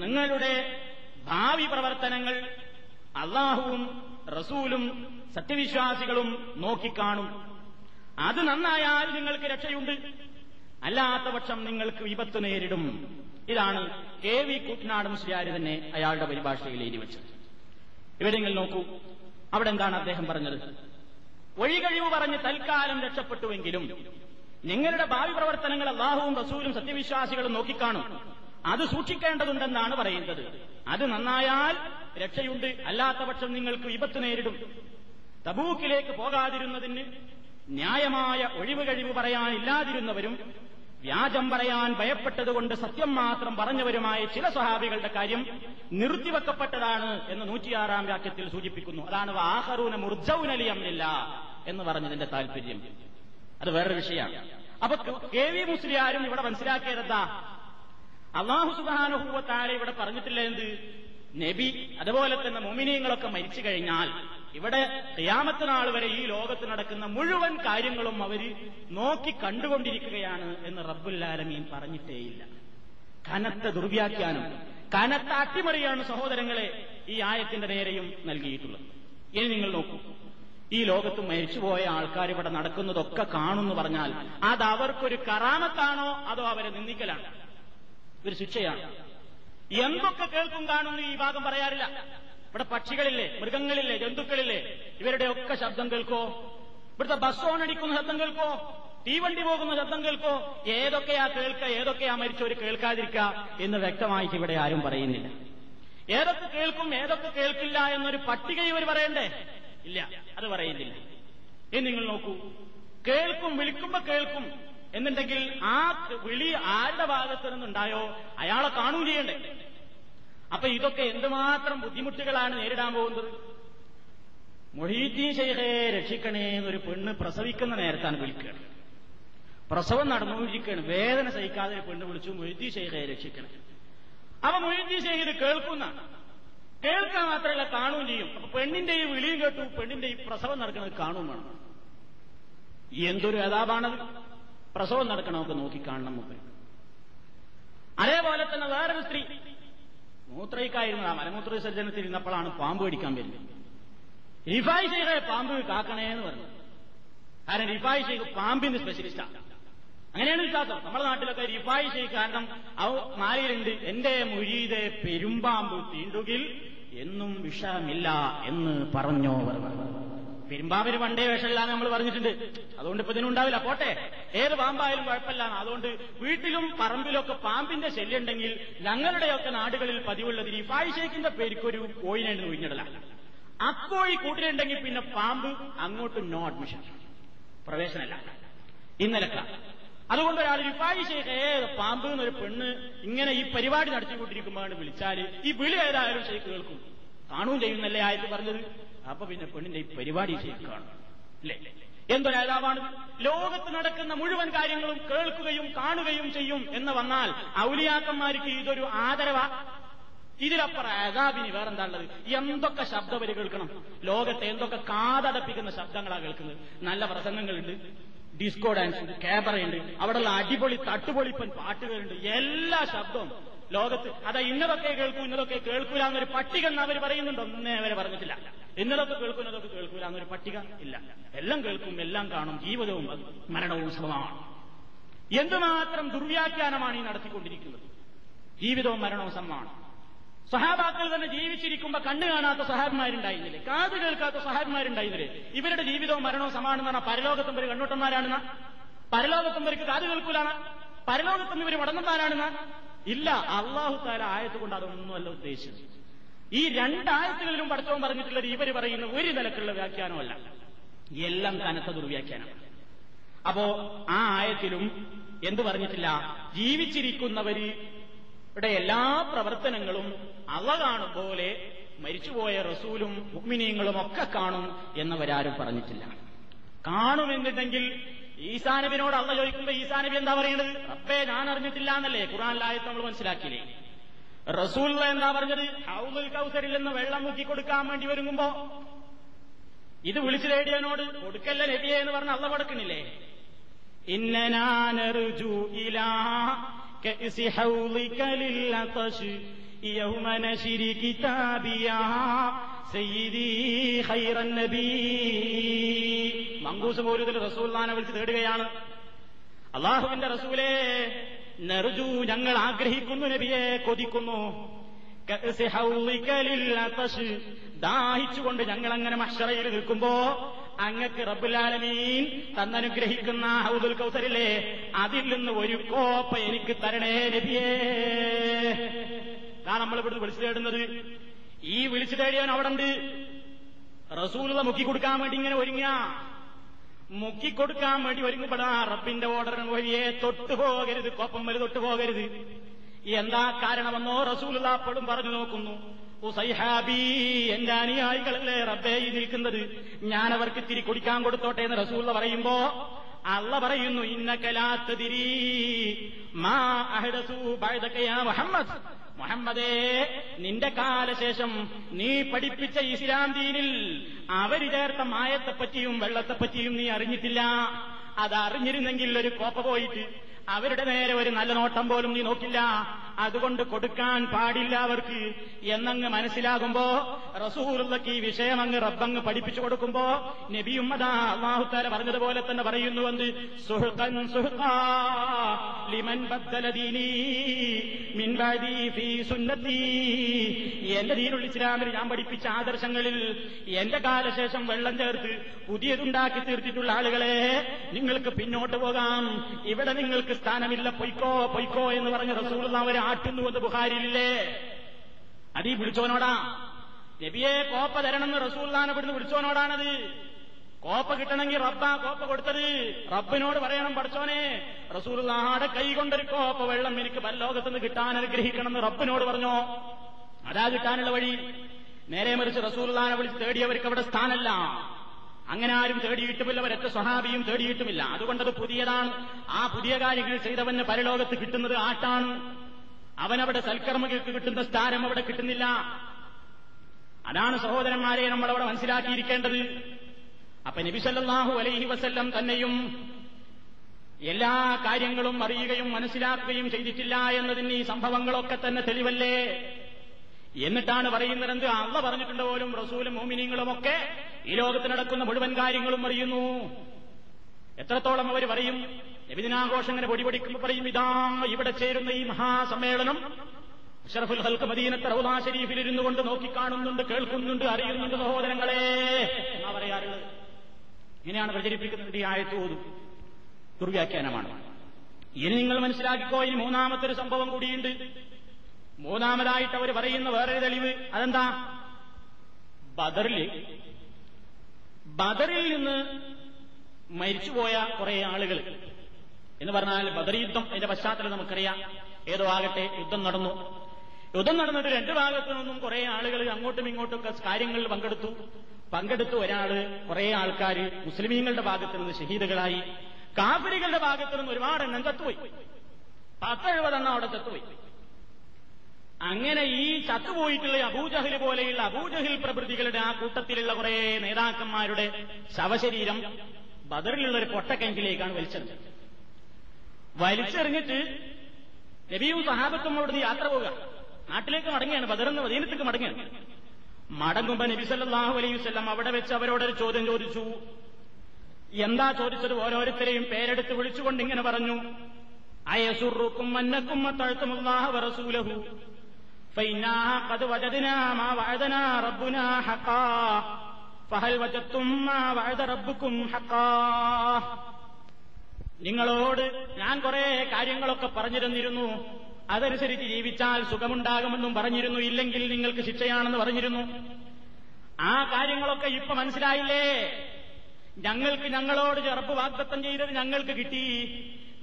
നിങ്ങളുടെ ഭാവി പ്രവർത്തനങ്ങൾ അള്ളാഹുവും റസൂലും സത്യവിശ്വാസികളും നോക്കിക്കാണും. അത് നന്നായാൽ നിങ്ങൾക്ക് രക്ഷയുണ്ട്. അല്ലാത്ത പക്ഷം നിങ്ങൾക്ക് വിപത്ത് നേരിടും. ഇതാണ് കെ വി കുട്ടനാട് ശ്രീയാര് തന്നെ അയാളുടെ പരിഭാഷയിൽ എഴുതി വെച്ചത്. നോക്കൂ അവിടെ എന്താണ് അദ്ദേഹം പറഞ്ഞത്? ഒഴികഴിവ് പറഞ്ഞ് തൽക്കാലം രക്ഷപ്പെട്ടുവെങ്കിലും നിങ്ങളുടെ ഭാവി പ്രവർത്തനങ്ങൾ അള്ളാഹുവും റസൂലും സത്യവിശ്വാസികളും നോക്കിക്കാണും. അത് സൂക്ഷിക്കേണ്ടതുണ്ടെന്നാണ് പറയുന്നത്. അത് നന്നായാൽ രക്ഷയുണ്ട്. അല്ലാത്ത പക്ഷം നിങ്ങൾക്ക് വിപത്ത് നേരിടും. തബൂക്കിലേക്ക് പോകാതിരുന്നതിന് ന്യായമായ ഒഴിവ് കഴിവ് പറയാനില്ലാതിരുന്നവരും വ്യാജം പറയാൻ ഭയപ്പെട്ടതുകൊണ്ട് സത്യം മാത്രം പറഞ്ഞവരുമായ ചില സ്വഹാബികളുടെ കാര്യം നിർത്തിവെക്കപ്പെട്ടതാണ് എന്ന് നൂറ്റിയാറാം വാക്യത്തിൽ സൂചിപ്പിക്കുന്നു. അതാണ് ആഹറൂന മുർജൌനലിയമില്ല എന്ന് പറഞ്ഞതിന്റെ താല്പര്യം അത് വേറൊരു വിഷയമാണ്. അപ്പൊ കെ വി മുസ്ലിയാരും ഇവിടെ മനസ്സിലാക്കിയതെന്താ? അള്ളാഹു സുബാനുഭൂവത്താരെ ഇവിടെ പറഞ്ഞിട്ടില്ല എന്ത്? നബി അതുപോലെ തന്നെ മൊമിനിയങ്ങളൊക്കെ മരിച്ചു കഴിഞ്ഞാൽ ഇവിടെ ക്യാമത്ത് നാൾ വരെ ഈ ലോകത്ത് നടക്കുന്ന മുഴുവൻ കാര്യങ്ങളും അവർ നോക്കി കണ്ടുകൊണ്ടിരിക്കുകയാണ് എന്ന് റബ്ബുല്ലാലമീൻ പറഞ്ഞിട്ടേയില്ല. കനത്ത ദുർവ്യാഖ്യാനം കനത്ത അട്ടിമറിയാണ് സഹോദരങ്ങളെ ഈ ആയത്തിന്റെ നേരെയും നൽകിയിട്ടുള്ളത്. ഇനി നിങ്ങൾ നോക്കൂ. ഈ ലോകത്ത് മരിച്ചുപോയ ആൾക്കാർ ഇവിടെ നടക്കുന്നതൊക്കെ കാണുന്നു പറഞ്ഞാൽ അത് അവർക്കൊരു കറാമത്താണോ അതോ അവരെ നിന്ദിക്കലാണ്? ഒരു ശിക്ഷയാണ്. എന്തൊക്കെ കേൾക്കും കാണുന്നു ഈ ഭാഗം പറയാറില്ല. ഇവിടെ പക്ഷികളില്ലേ മൃഗങ്ങളില്ലേ ജന്തുക്കളില്ലേ ഇവരുടെ ഒക്കെ ശബ്ദം കേൾക്കോ? ഇവിടുത്തെ ബസ് അടിക്കുന്ന ശബ്ദം കേൾക്കോ? തീവണ്ടി പോകുന്ന ശബ്ദം കേൾക്കോ? ഏതൊക്കെയാ കേൾക്ക ഏതൊക്കെയാ മരിച്ചവർ കേൾക്കാതിരിക്കുക എന്ന് വ്യക്തമായിട്ട് ഇവിടെ ആരും പറയുന്നില്ല. ഏതൊക്കെ കേൾക്കും ഏതൊക്കെ കേൾക്കില്ല എന്നൊരു പട്ടിക ഇവർ പറയണ്ടേ? ഇല്ല അത് പറയുന്നില്ല. ഇനി നിങ്ങൾ നോക്കൂ. കേൾക്കും വിളിക്കുമ്പോ കേൾക്കും. എന്നുണ്ടെങ്കിൽ ആ വിളി ആരുടെ ഭാഗത്തു നിന്നുണ്ടായോ? അയാളെ കാണുകയും ചെയ്യണ്ടേ. അപ്പൊ ഇതൊക്കെ എന്തുമാത്രം ബുദ്ധിമുട്ടുകളാണ് നേരിടാൻ പോകുന്നത്? മൊഹീദ്ദീൻ ഷെയ്ഖെ രക്ഷിക്കണേ എന്നൊരു പെണ്ണ് പ്രസവിക്കുന്ന നേരത്താണ് വിളിക്കുകയാണ് പ്രസവം നടന്നുകൊണ്ടിരിക്കുകയാണ്. വേദന സഹിക്കാതെ ഒരു പെണ്ണ് വിളിച്ചു മൊഹീദ്ദീൻ ഷെയ്ഖെ രക്ഷിക്കണേ. അപ്പൊ മൊഹീദ്ദീൻ ഷെയ്ഖ് കേൾക്കുന്ന. കേൾക്കാൻ മാത്രമല്ല കാണുകയും ചെയ്യും. അപ്പൊ പെണ്ണിന്റെ ഈ വിളിയും കേട്ടു പെണ്ണിന്റെ ഈ പ്രസവം നടക്കുന്നത് കാണുകയും വേണം. എന്തൊരു അതാപാണത് പ്രസവം നടക്കണമൊക്കെ നോക്കിക്കാണണം മുമ്പ്. അതേപോലെ തന്നെ വേറൊരു സ്ത്രീ. മൂത്രയ്ക്കായിരുന്നു ആ മലമൂത്ര വിസർജനത്തിൽ ഇരുന്നപ്പോഴാണ് പാമ്പ് പിടിക്കാൻ വരുന്നത്. റിഫായ് ചെയ്ത പാമ്പ് കാക്കണേ എന്ന് പറഞ്ഞു. കാരണം റിഫായ് ചെയ്ത് പാമ്പിന് സ്പെഷ്യലിസ്റ്റാണ് അങ്ങനെയാണ് വിശ്വാസം. നമ്മുടെ നാട്ടിലൊക്കെ റിഫായ് ചെയ്ത് കാരണം അവ മാലയിലുണ്ട് എന്റെ മുഴീതെ പെരുമ്പാമ്പ് തീണ്ടുകിൽ എന്നും വിഷമില്ല എന്ന് പറഞ്ഞോ പെരുമ്പാമ്പിന് പണ്ടേ വേഷമില്ലാന്ന് നമ്മൾ പറഞ്ഞിട്ടുണ്ട്. അതുകൊണ്ട് ഇപ്പൊ ഇതിനുണ്ടാവില്ല. പോട്ടെ. ഏത് പാമ്പായാലും കുഴപ്പമില്ല അതുകൊണ്ട് വീട്ടിലും പറമ്പിലൊക്കെ പാമ്പിന്റെ ശല്യമുണ്ടെങ്കിൽ ഞങ്ങളുടെയൊക്കെ നാടുകളിൽ പതിവുള്ളത് ഈ ഷെയ്ഖിന്റെ പേരിക്കൊരു കോയിനായിട്ട് കുഞ്ഞിടല അക്കോഴി കൂട്ടിലുണ്ടെങ്കിൽ പിന്നെ പാമ്പ് അങ്ങോട്ട് നോ അഡ്മിഷൻ പ്രവേശനമല്ല. ഇന്നലെ അതുകൊണ്ട് ഒരാൾ റിഫായി ഷെയ്ഖ് ഏത് പാമ്പ് എന്നൊരു പെണ്ണ് ഇങ്ങനെ ഈ പരിപാടി നടത്തിക്കൊണ്ടിരിക്കുമ്പോഴാണ് വിളിച്ചാൽ ഈ വിളി ഏതായാലും ഷെയ്ഖ് കേൾക്കും. കാണുകയും ചെയ്യുന്നല്ലേ ആയിട്ട് പറഞ്ഞത്? അപ്പൊ പിന്നെ പെണ്ണിന്റെ ഈ പരിപാടി ശരിക്കാണ് കാണും. അല്ലേ? എന്തൊരു നേതാവാണ് ലോകത്ത് നടക്കുന്ന മുഴുവൻ കാര്യങ്ങളും കേൾക്കുകയും കാണുകയും ചെയ്യും എന്ന് വന്നാൽ ഔലിയാക്കന്മാർക്ക് ഇതൊരു ആദരവ. ഇതിലപ്പുറം അതാബിന് വേറെന്താ ഉള്ളത്? എന്തൊക്കെ ശബ്ദവര് കേൾക്കണം? ലോകത്തെ എന്തൊക്കെ കാതടപ്പിക്കുന്ന ശബ്ദങ്ങളാ കേൾക്കുന്നത്? നല്ല പ്രസംഗങ്ങളുണ്ട്. ഡിസ്കോ ഡാൻസ് ക്യാബറയുണ്ട് അവിടെയുള്ള അടിപൊളി തട്ടുപൊളിപ്പൻ പാട്ടുകളുണ്ട്. എല്ലാ ശബ്ദവും ലോകത്ത്. അതാ ഇന്നതൊക്കെ കേൾക്കൂ ഇന്നതൊക്കെ കേൾക്കൂല എന്നൊരു പട്ടിക എന്ന് അവർ പറയുന്നുണ്ടോ. ഒന്നേ അവരെ പറഞ്ഞിട്ടില്ല. ഇന്നതൊക്കെ കേൾക്കും ഇന്നതൊക്കെ കേൾക്കൂല. എന്നൊരു പട്ടിക ഇല്ല. എല്ലാം കേൾക്കും എല്ലാം കാണും. ജീവിതവും മരണവും സമമാണ്. എന്തുമാത്രം ദുർവ്യാഖ്യാനമാണ് ഈ നടത്തിക്കൊണ്ടിരിക്കുന്നത്? ജീവിതവും മരണവും സമമാണ്. സഹാബാക്കൾ തന്നെ ജീവിച്ചിരിക്കുമ്പോ കണ്ണു കാണാത്ത സഹാബിമാരുണ്ടായിരുന്നില്ലേ കാത് കേൾക്കാത്ത സഹാബിമാരുണ്ടായിരുന്നില്ലേ ഇവരുടെ ജീവിതവും മരണവും സമാണെന്ന് പറഞ്ഞാൽ പരലോകത്തും ഇവർ കണ്ണൂട്ടന്മാരാണെന്ന? പരലോകത്തും ഇവർക്ക് കാത് കേൾക്കൂലാണ്? പരലോകത്തും ഇവർ മുടങ്ങന്മാരാണെന്ന ഇല്ല അള്ളാഹു താല ആയത്ത് കൊണ്ട് അതൊന്നുമല്ല ഉദ്ദേശിച്ചത്. ഈ രണ്ടായത്തുകളിലും പഠിച്ചവൻ പറഞ്ഞിട്ടുള്ളത് ഇവർ പറയുന്ന ഒരു നിലക്കുള്ള വ്യാഖ്യാനമല്ല. എല്ലാം കനത്ത ദുർവ്യാഖ്യാനമാണ് അപ്പോ ആ ആയത്തിലും എന്തു പറഞ്ഞിട്ടില്ല? ജീവിച്ചിരിക്കുന്നവര് ഇവിടെ എല്ലാ പ്രവർത്തനങ്ങളും അവ കാണും പോലെ മരിച്ചുപോയ റസൂലും മുഗ്മിനീങ്ങളും ഒക്കെ കാണും എന്നവരാരും പറഞ്ഞിട്ടില്ല. കാണുമെന്നുണ്ടെങ്കിൽ ഈസാനബിനോട് അള്ള ചോദിക്കുമ്പോൾ ഈസാനബി എന്താ പറയുന്നത് അപ്പേ ഞാൻ അറിഞ്ഞിട്ടില്ല എന്നല്ലേ ഖുറാനിലായത് നമ്മൾ മനസ്സിലാക്കിയില്ലേ? റസൂൽ എന്താ പറഞ്ഞത് ഹൗദുൽ കൗസരിൽ നിന്ന് വെള്ളം മുക്കി കൊടുക്കാൻ വേണ്ടി ഒരുങ്ങുമ്പോ ഇത് വിളിച്ചു തേടിയവനോട് കൊടുക്കല്ല നബിയെ എന്ന് പറഞ്ഞ അള്ള കൊടുക്കണില്ലേ ഇന്നനാനറുജു ഇലാ كأس حوضك للعطش يوم نشر كتابيا سيدي خير النبي മങ്കൂസ് പോലത്തിൽ റസൂൽനാനെ വിളിച്ച് തേടുകയാണ് അള്ളാഹുവിന്റെ റസൂലേ നെറുജു ഞങ്ങൾ ആഗ്രഹിക്കുന്നു നബിയെ കൊതിക്കുന്നു. ദാഹിച്ചുകൊണ്ട് ഞങ്ങൾ അങ്ങനെ മഷറയിൽ നിൽക്കുമ്പോ അങ്ങക്ക് റബ്ബുലാലമീൻ തന്നനുഗ്രഹിക്കുന്ന ഹൗദുൽ കൗസരില്ലേ അതിൽ നിന്ന് ഒരു കോപ്പ എനിക്ക് തരണേ നബിയേ. നമ്മൾ ഇവിടുന്ന് വിളിച്ചു തേടുന്നത്. ഈ വിളിച്ചു തേടിയവൻ അവിടെ ഉണ്ട് റസൂല മുക്കി കൊടുക്കാൻ വേണ്ടി ഇങ്ങനെ ഒരുങ്ങ മുക്കിക്കൊടുക്കാൻ വേണ്ടി ഒരുങ്ങപ്പെടാ റബ്ബിന്റെ ഓർഡർ വഴിയെ തൊട്ടു പോകരുത്. കോപ്പം വരെ തൊട്ടു പോകരുത്. എന്താ കാരണമെന്നോ റസൂലപ്പോഴും പറഞ്ഞു നോക്കുന്നു. എന്റെ അനുയായികളല്ലേ റബ്ബേ നിൽക്കുന്നത്? ഞാൻ അവർക്ക് ഇത്തിരി കുടിക്കാൻ കൊടുത്തോട്ടെ എന്ന് റസൂള്ള പറയുമ്പോ അള്ള പറയുന്നു ഇന്നക്കലാത്ത് തിരി മാ മുഹമ്മദ്. മുഹമ്മദേ നിന്റെ കാലശേഷം നീ പഠിപ്പിച്ച ഇസ്ലാം ദീനിൽ അവർ ചേർത്ത മായത്തെപ്പറ്റിയും വെള്ളത്തെപ്പറ്റിയും നീ അറിഞ്ഞിട്ടില്ല. അത് അറിഞ്ഞിരുന്നെങ്കിൽ ഒരു കോപ്പ പോയിട്ട് അവരുടെ നേരെ ഒരു നല്ല നോട്ടം പോലും നീ നോക്കില്ല. അതുകൊണ്ട് കൊടുക്കാൻ പാടില്ല അവർക്ക്. എന്നങ്ങ് മനസ്സിലാകുമ്പോ റസൂറുള്ളക്ക് ഈ വിഷയം അങ്ങ് റബ്ബങ്ങ് പഠിപ്പിച്ചു കൊടുക്കുമ്പോ നബിയുമ്മദ അള്ളാഹുത്താല പറഞ്ഞതുപോലെ തന്നെ പറയുന്നുവെന്ന് സുഹൃത്തൻ സുഹൃത്താ ലിമൻ എന്റെ ദീൻ ഇസ്ലാമിൽ ഞാൻ പഠിപ്പിച്ച ആദർശങ്ങളിൽ എന്റെ കാലശേഷം വെള്ളം ചേർത്ത് പുതിയതുണ്ടാക്കി തീർത്തിട്ടുള്ള ആളുകളെ നിങ്ങൾക്ക് പിന്നോട്ട് പോകാം. ഇവിടെ നിങ്ങൾക്ക് സ്ഥാനമില്ല. പൊയ്ക്കോ പൊയ്ക്കോ എന്ന് പറഞ്ഞ റസൂൾ അവരെ ആട്ടുന്നുവെന്ന് ബുഹാരിയില്ലേ അതീ വിളിച്ചോനോടാ നബിയെ കോപ്പ തരണമെന്ന് റസൂല്ലാനെ ഇവിടുന്ന് വിളിച്ചോനോടാണത് കോപ്പ കിട്ടണമെങ്കിൽ റബ്ബാ കോപ്പ കൊടുത്തത്. റബ്ബിനോട് പറയണം പഠിച്ചോനെ റസൂൽദാടെ കൈ കൊണ്ടൊരു കോപ്പ വെള്ളം എനിക്ക് പരലോകത്തുനിന്ന് കിട്ടാൻ അനുഗ്രഹിക്കണമെന്ന് റബ്ബിനോട് പറഞ്ഞോ? അതാ കിട്ടാനുള്ള വഴി. നേരെ മറിച്ച് റസൂലുള്ളാനെ വിളിച്ച് തേടിയവർക്ക് അവിടെ സ്ഥാനല്ല. അങ്ങനെ ആരും തേടിയിട്ടുമില്ല ഒരൊറ്റ സ്വഹാബിയും തേടിയിട്ടുമില്ല. അതുകൊണ്ടത് പുതിയതാണ്. ആ പുതിയ കാര്യങ്ങൾ ചെയ്തവന് പരലോകത്ത് കിട്ടുന്നത് ആട്ടാണ്. അവനവിടെ സൽക്കർമ്മകൾക്ക് കിട്ടുന്ന സ്ഥാനം അവിടെ കിട്ടുന്നില്ല. അതാണ് സഹോദരന്മാരെ നമ്മൾ നമ്മളവിടെ മനസ്സിലാക്കിയിരിക്കേണ്ടത്. അപ്പൊ നബിസല്ലാഹു അലൈഹി വസല്ലം തന്നെയും എല്ലാ കാര്യങ്ങളും അറിയുകയും മനസ്സിലാക്കുകയും ചെയ്തിട്ടില്ല എന്നതിന് ഈ സംഭവങ്ങളൊക്കെ തന്നെ തെളിവല്ലേ? എന്നിട്ടാണ് പറയുന്നത് എന്ത് അള്ള പറഞ്ഞിട്ടുണ്ട് പോലും റസൂലും മോമിനിയങ്ങളുമൊക്കെ ഈ ലോകത്ത് നടക്കുന്ന മുഴുവൻ കാര്യങ്ങളും അറിയുന്നു. എത്രത്തോളം അവർ പറയും? നബിദിനാഘോഷം ഇങ്ങനെ പൊടിപൊടിക്കുമ്പോൾ പറയും ഇതാ ഇവിടെ ചേരുന്ന ഈ മഹാസമ്മേളനം. അഷറഫുൽ ഹൽക്ക് മദീനത്തെ റൗദാ ഷരീഫിൽ ഇരുന്നു കൊണ്ട് നോക്കിക്കാണുന്നുണ്ട് കേൾക്കുന്നുണ്ട് അറിയുന്നുണ്ട് സഹോദരങ്ങളെ എന്നാ പറയാറുള്ളത്. ഇങ്ങനെയാണ് പ്രചരിപ്പിക്കുന്നത് ഈ ആയത്ത് ഓതും ദുർവ്യാഖ്യാനമാണ്. ഇനി നിങ്ങൾ മനസ്സിലാക്കിക്കോ ഇനി മൂന്നാമത്തെ ഒരു സംഭവം കൂടിയുണ്ട്. മൂന്നാമതായിട്ട് അവർ പറയുന്ന വേറൊരു തെളിവ് അതെന്താ? ബദറിൽ ബദറിൽ നിന്ന് മരിച്ചുപോയ കുറെ ആളുകൾ എന്ന് പറഞ്ഞാൽ ബദർ യുദ്ധം അതിന്റെ പശ്ചാത്തലം നമുക്കറിയാം. ഏതോ ആകട്ടെ യുദ്ധം നടന്നു. യുദ്ധം നടന്നിട്ട് രണ്ടു ഭാഗത്തു നിന്നും കുറെ ആളുകൾ അങ്ങോട്ടും ഇങ്ങോട്ടും ഒക്കെ കാര്യങ്ങളിൽ പങ്കെടുത്തു. പങ്കെടുത്തു ഒരാൾ കുറെ ആൾക്കാർ മുസ്ലിമീങ്ങളുടെ ഭാഗത്തു നിന്ന് ഷഹീദുകളായി കാഫിരികളുടെ ഭാഗത്തു നിന്ന് ഒരുപാട് എണ്ണം ചത്തുപോയി പത്തെഴുപതെണ്ണം അവിടെ ചത്തുപോയി അങ്ങനെ ഈ ചത്തുപോയിട്ടുള്ള അബൂജഹിൽ പോലെയുള്ള അബൂജഹിൽ പ്രഭൃതികളുടെ ആ കൂട്ടത്തിലുള്ള കുറെ നേതാക്കന്മാരുടെ ശവശരീരം ബദറിലുള്ള ഒരു പൊട്ടക്കെങ്കിലേക്കാണ് വലിച്ചെറിഞ്ഞത്. വലിച്ചെറിഞ്ഞിട്ട് നബിയും സഹാബത്തും അവിടുന്ന് യാത്ര പോവുക നാട്ടിലേക്ക് മടങ്ങിയാണ് ബദറിന്ന് മദീനത്തേക്ക് മടങ്ങിയാണ് മടങ്ങുമ്പോ നബി സല്ലല്ലാഹു അലൈഹി വസല്ലം അവിടെ വെച്ച് അവരോടൊരു ചോദ്യം ചോദിച്ചു എന്താ ചോദിച്ചത് ഓരോരുത്തരെയും പേരെടുത്ത് വിളിച്ചുകൊണ്ട് ഇങ്ങനെ പറഞ്ഞു അയസുറുക്കും മന്നക്കും തഴുത്തുമുല്ലാഹ വറസൂലഹു فإنا قد وجدنا ما وعدنا ربنا حقا فهل وجدتم ما وعد ربكم حقا നിങ്ങളോട് ഞാൻ കുറെ കാര്യങ്ങളൊക്കെ പറഞ്ഞിരുന്നിരുന്നു. അതനുസരിച്ച് ജീവിച്ചാൽ സുഖമുണ്ടാകുമെന്നും പറഞ്ഞിരുന്നു. ഇല്ലെങ്കിൽ നിങ്ങൾക്ക് ശിക്ഷയാണെന്ന് പറഞ്ഞിരുന്നു. ആ കാര്യങ്ങളൊക്കെ ഇപ്പൊ മനസ്സിലായില്ലേ? ഞങ്ങൾക്ക് ഞങ്ങളോട് ചെറുപ്പ് വാഗ്ദത്തം ചെയ്തത് ഞങ്ങൾക്ക് കിട്ടി.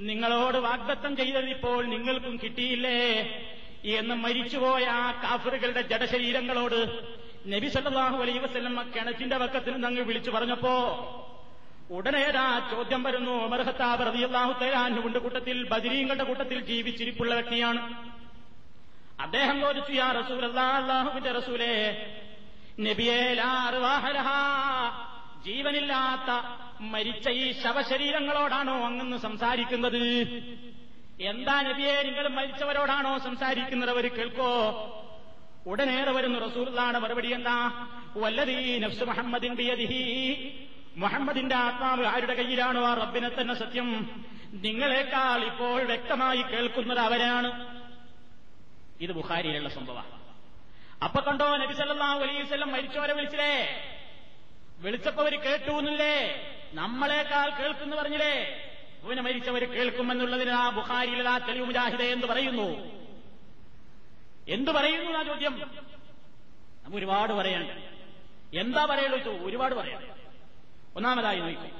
നിങ്ങളോട് വാഗ്ദത്തം ചെയ്തത് ഇപ്പോൾ നിങ്ങൾക്കും കിട്ടിയില്ലേ? എന്ന് മരിച്ചുപോയ ആ കാഫറുകളുടെ ജഡശരീരങ്ങളോട് നബി സല്ലല്ലാഹു അലൈഹി വസല്ലം കിണറ്റിന്റെ വക്കത്തിന് വിളിച്ചു പറഞ്ഞപ്പോ ഉടനേതാ ചോദ്യം വരുന്നു? ഉമർ കൂട്ടത്തിൽ ബദിരീങ്ങളുടെ കൂട്ടത്തിൽ ജീവിച്ചിരിപ്പുള്ള വ്യക്തിയാണ്. അദ്ദേഹം ചോദിച്ചു യാ റസൂൽ അള്ളാഹുവിന്റെ റസൂലേ നബിയേ ജീവനില്ലാത്ത മരിച്ച ഈ ശവശരീരങ്ങളോടാണോ അങ്ങെന്ന് സംസാരിക്കുന്നത്? എന്താ നബിയെ നിങ്ങൾ മരിച്ചവരോടാണോ സംസാരിക്കുന്നത്? അവർ കേൾക്കോ. ഉടനേറെ വരുന്നു റസൂലാണ് മറുപടി എന്താ? വല്ലതീ നഫ്സ് മുഹമ്മദിൻ മുഹമ്മദിന്റെ ആത്മാവ് ആരുടെ കയ്യിലാണോ? ആ റബ്ബിനെ തന്നെ സത്യം. നിങ്ങളെക്കാൾ ഇപ്പോൾ വ്യക്തമായി കേൾക്കുന്നത് അവരാണ്. ഇത് ബുഹാരിയിലുള്ള സംഭവമാണ്. അപ്പൊ കണ്ടോ നബി വസല്ലം മരിച്ചവരെ വിളിച്ചില്ലേ? വിളിച്ചപ്പോ അവർ കേട്ടു എന്നില്ലേ? നമ്മളെക്കാൾ കേൾക്കുന്നു പറഞ്ഞില്ലേ? അവന് മരിച്ചവർ കേൾക്കുമെന്നുള്ളതിന് ആ ബുഹാരിയിൽ ആ തെളിവ് മുജാഹിദ എന്ന് പറയുന്നു? എന്തു പറയുന്നു ആ ചോദ്യം? നമുക്ക് ഒരുപാട് പറയാനുണ്ട്. എന്താ പറയുള്ളൂ ഒരുപാട് പറയാം ഒന്നാമതായി നോക്കും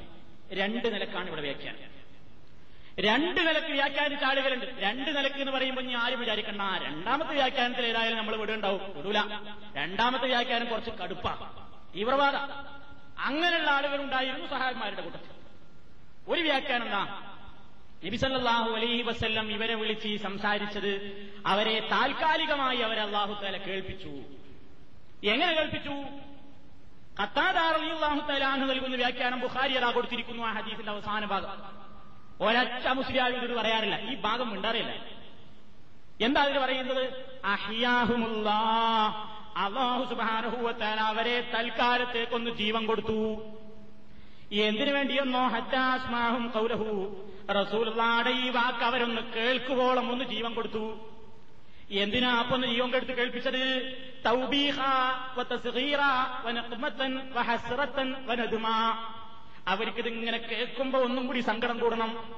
രണ്ട് നിലക്കാണ് ഇവിടെ വ്യാഖ്യാനം. രണ്ട് നിലയ്ക്ക് വ്യാഖ്യാനിച്ച ആളുകളുണ്ട് രണ്ട് നിലയ്ക്ക് എന്ന് പറയുമ്പോൾ ഇനി ആരും വിചാരിക്കണ്ട. രണ്ടാമത്തെ വ്യാഖ്യാനത്തിൽ ഏതായാലും നമ്മൾ വിടുണ്ടാവും. വിടൂല. രണ്ടാമത്തെ വ്യാഖ്യാനം കുറച്ച് കടുപ്പാണ് തീവ്രവാദ. അങ്ങനെയുള്ള ആളുകളുണ്ടായിരുന്നു സഹായന്മാരുടെ കൂട്ടത്തിൽ. ഒരു വ്യാഖ്യാനം എന്താ? നബിസല്ലാഹു അലൈഹി വസ്ല്ലം ഇവരെ വിളിച്ച് സംസാരിച്ചത് അവരെ താൽക്കാലികമായി അവരെ അള്ളാഹു താല കേൾപ്പിച്ചു. എങ്ങനെ കേൾപ്പിച്ചു? ഖത്താദാഹു തലാഹു നൽകുന്ന വ്യാഖ്യാനം ബുഖാരി അതാ കൊടുത്തിരിക്കുന്നു ആ ഹദീസിന്റെ അവസാന ഭാഗം. ഒരച്ച മുസ്ലിം ഇത് പറയാറില്ല. ഈ ഭാഗം മിണ്ടാറില്ല. എന്താ അതിന് പറയുന്നത്? അള്ളാഹു സുബാനഹുവത്താല അവരെ തൽക്കാലത്തേക്കൊന്ന് ജീവൻ കൊടുത്തു. എന്തിനു വേണ്ടിയെന്നോ? ഹറ്റാസ്മാഹും കൗലഹു റസൂൽ ഈ വാക്ക് അവരൊന്ന് കേൾക്കുവോളം ഒന്ന് ജീവൻ കൊടുത്തു. എന്തിനാ അപ്പൊ ഒന്ന് ജീവൻ കെടുത്ത് കേൾപ്പിച്ചത്? അവർക്കിതിങ്ങനെ കേൾക്കുമ്പോ ഒന്നും കൂടി സങ്കടം കൂടണം.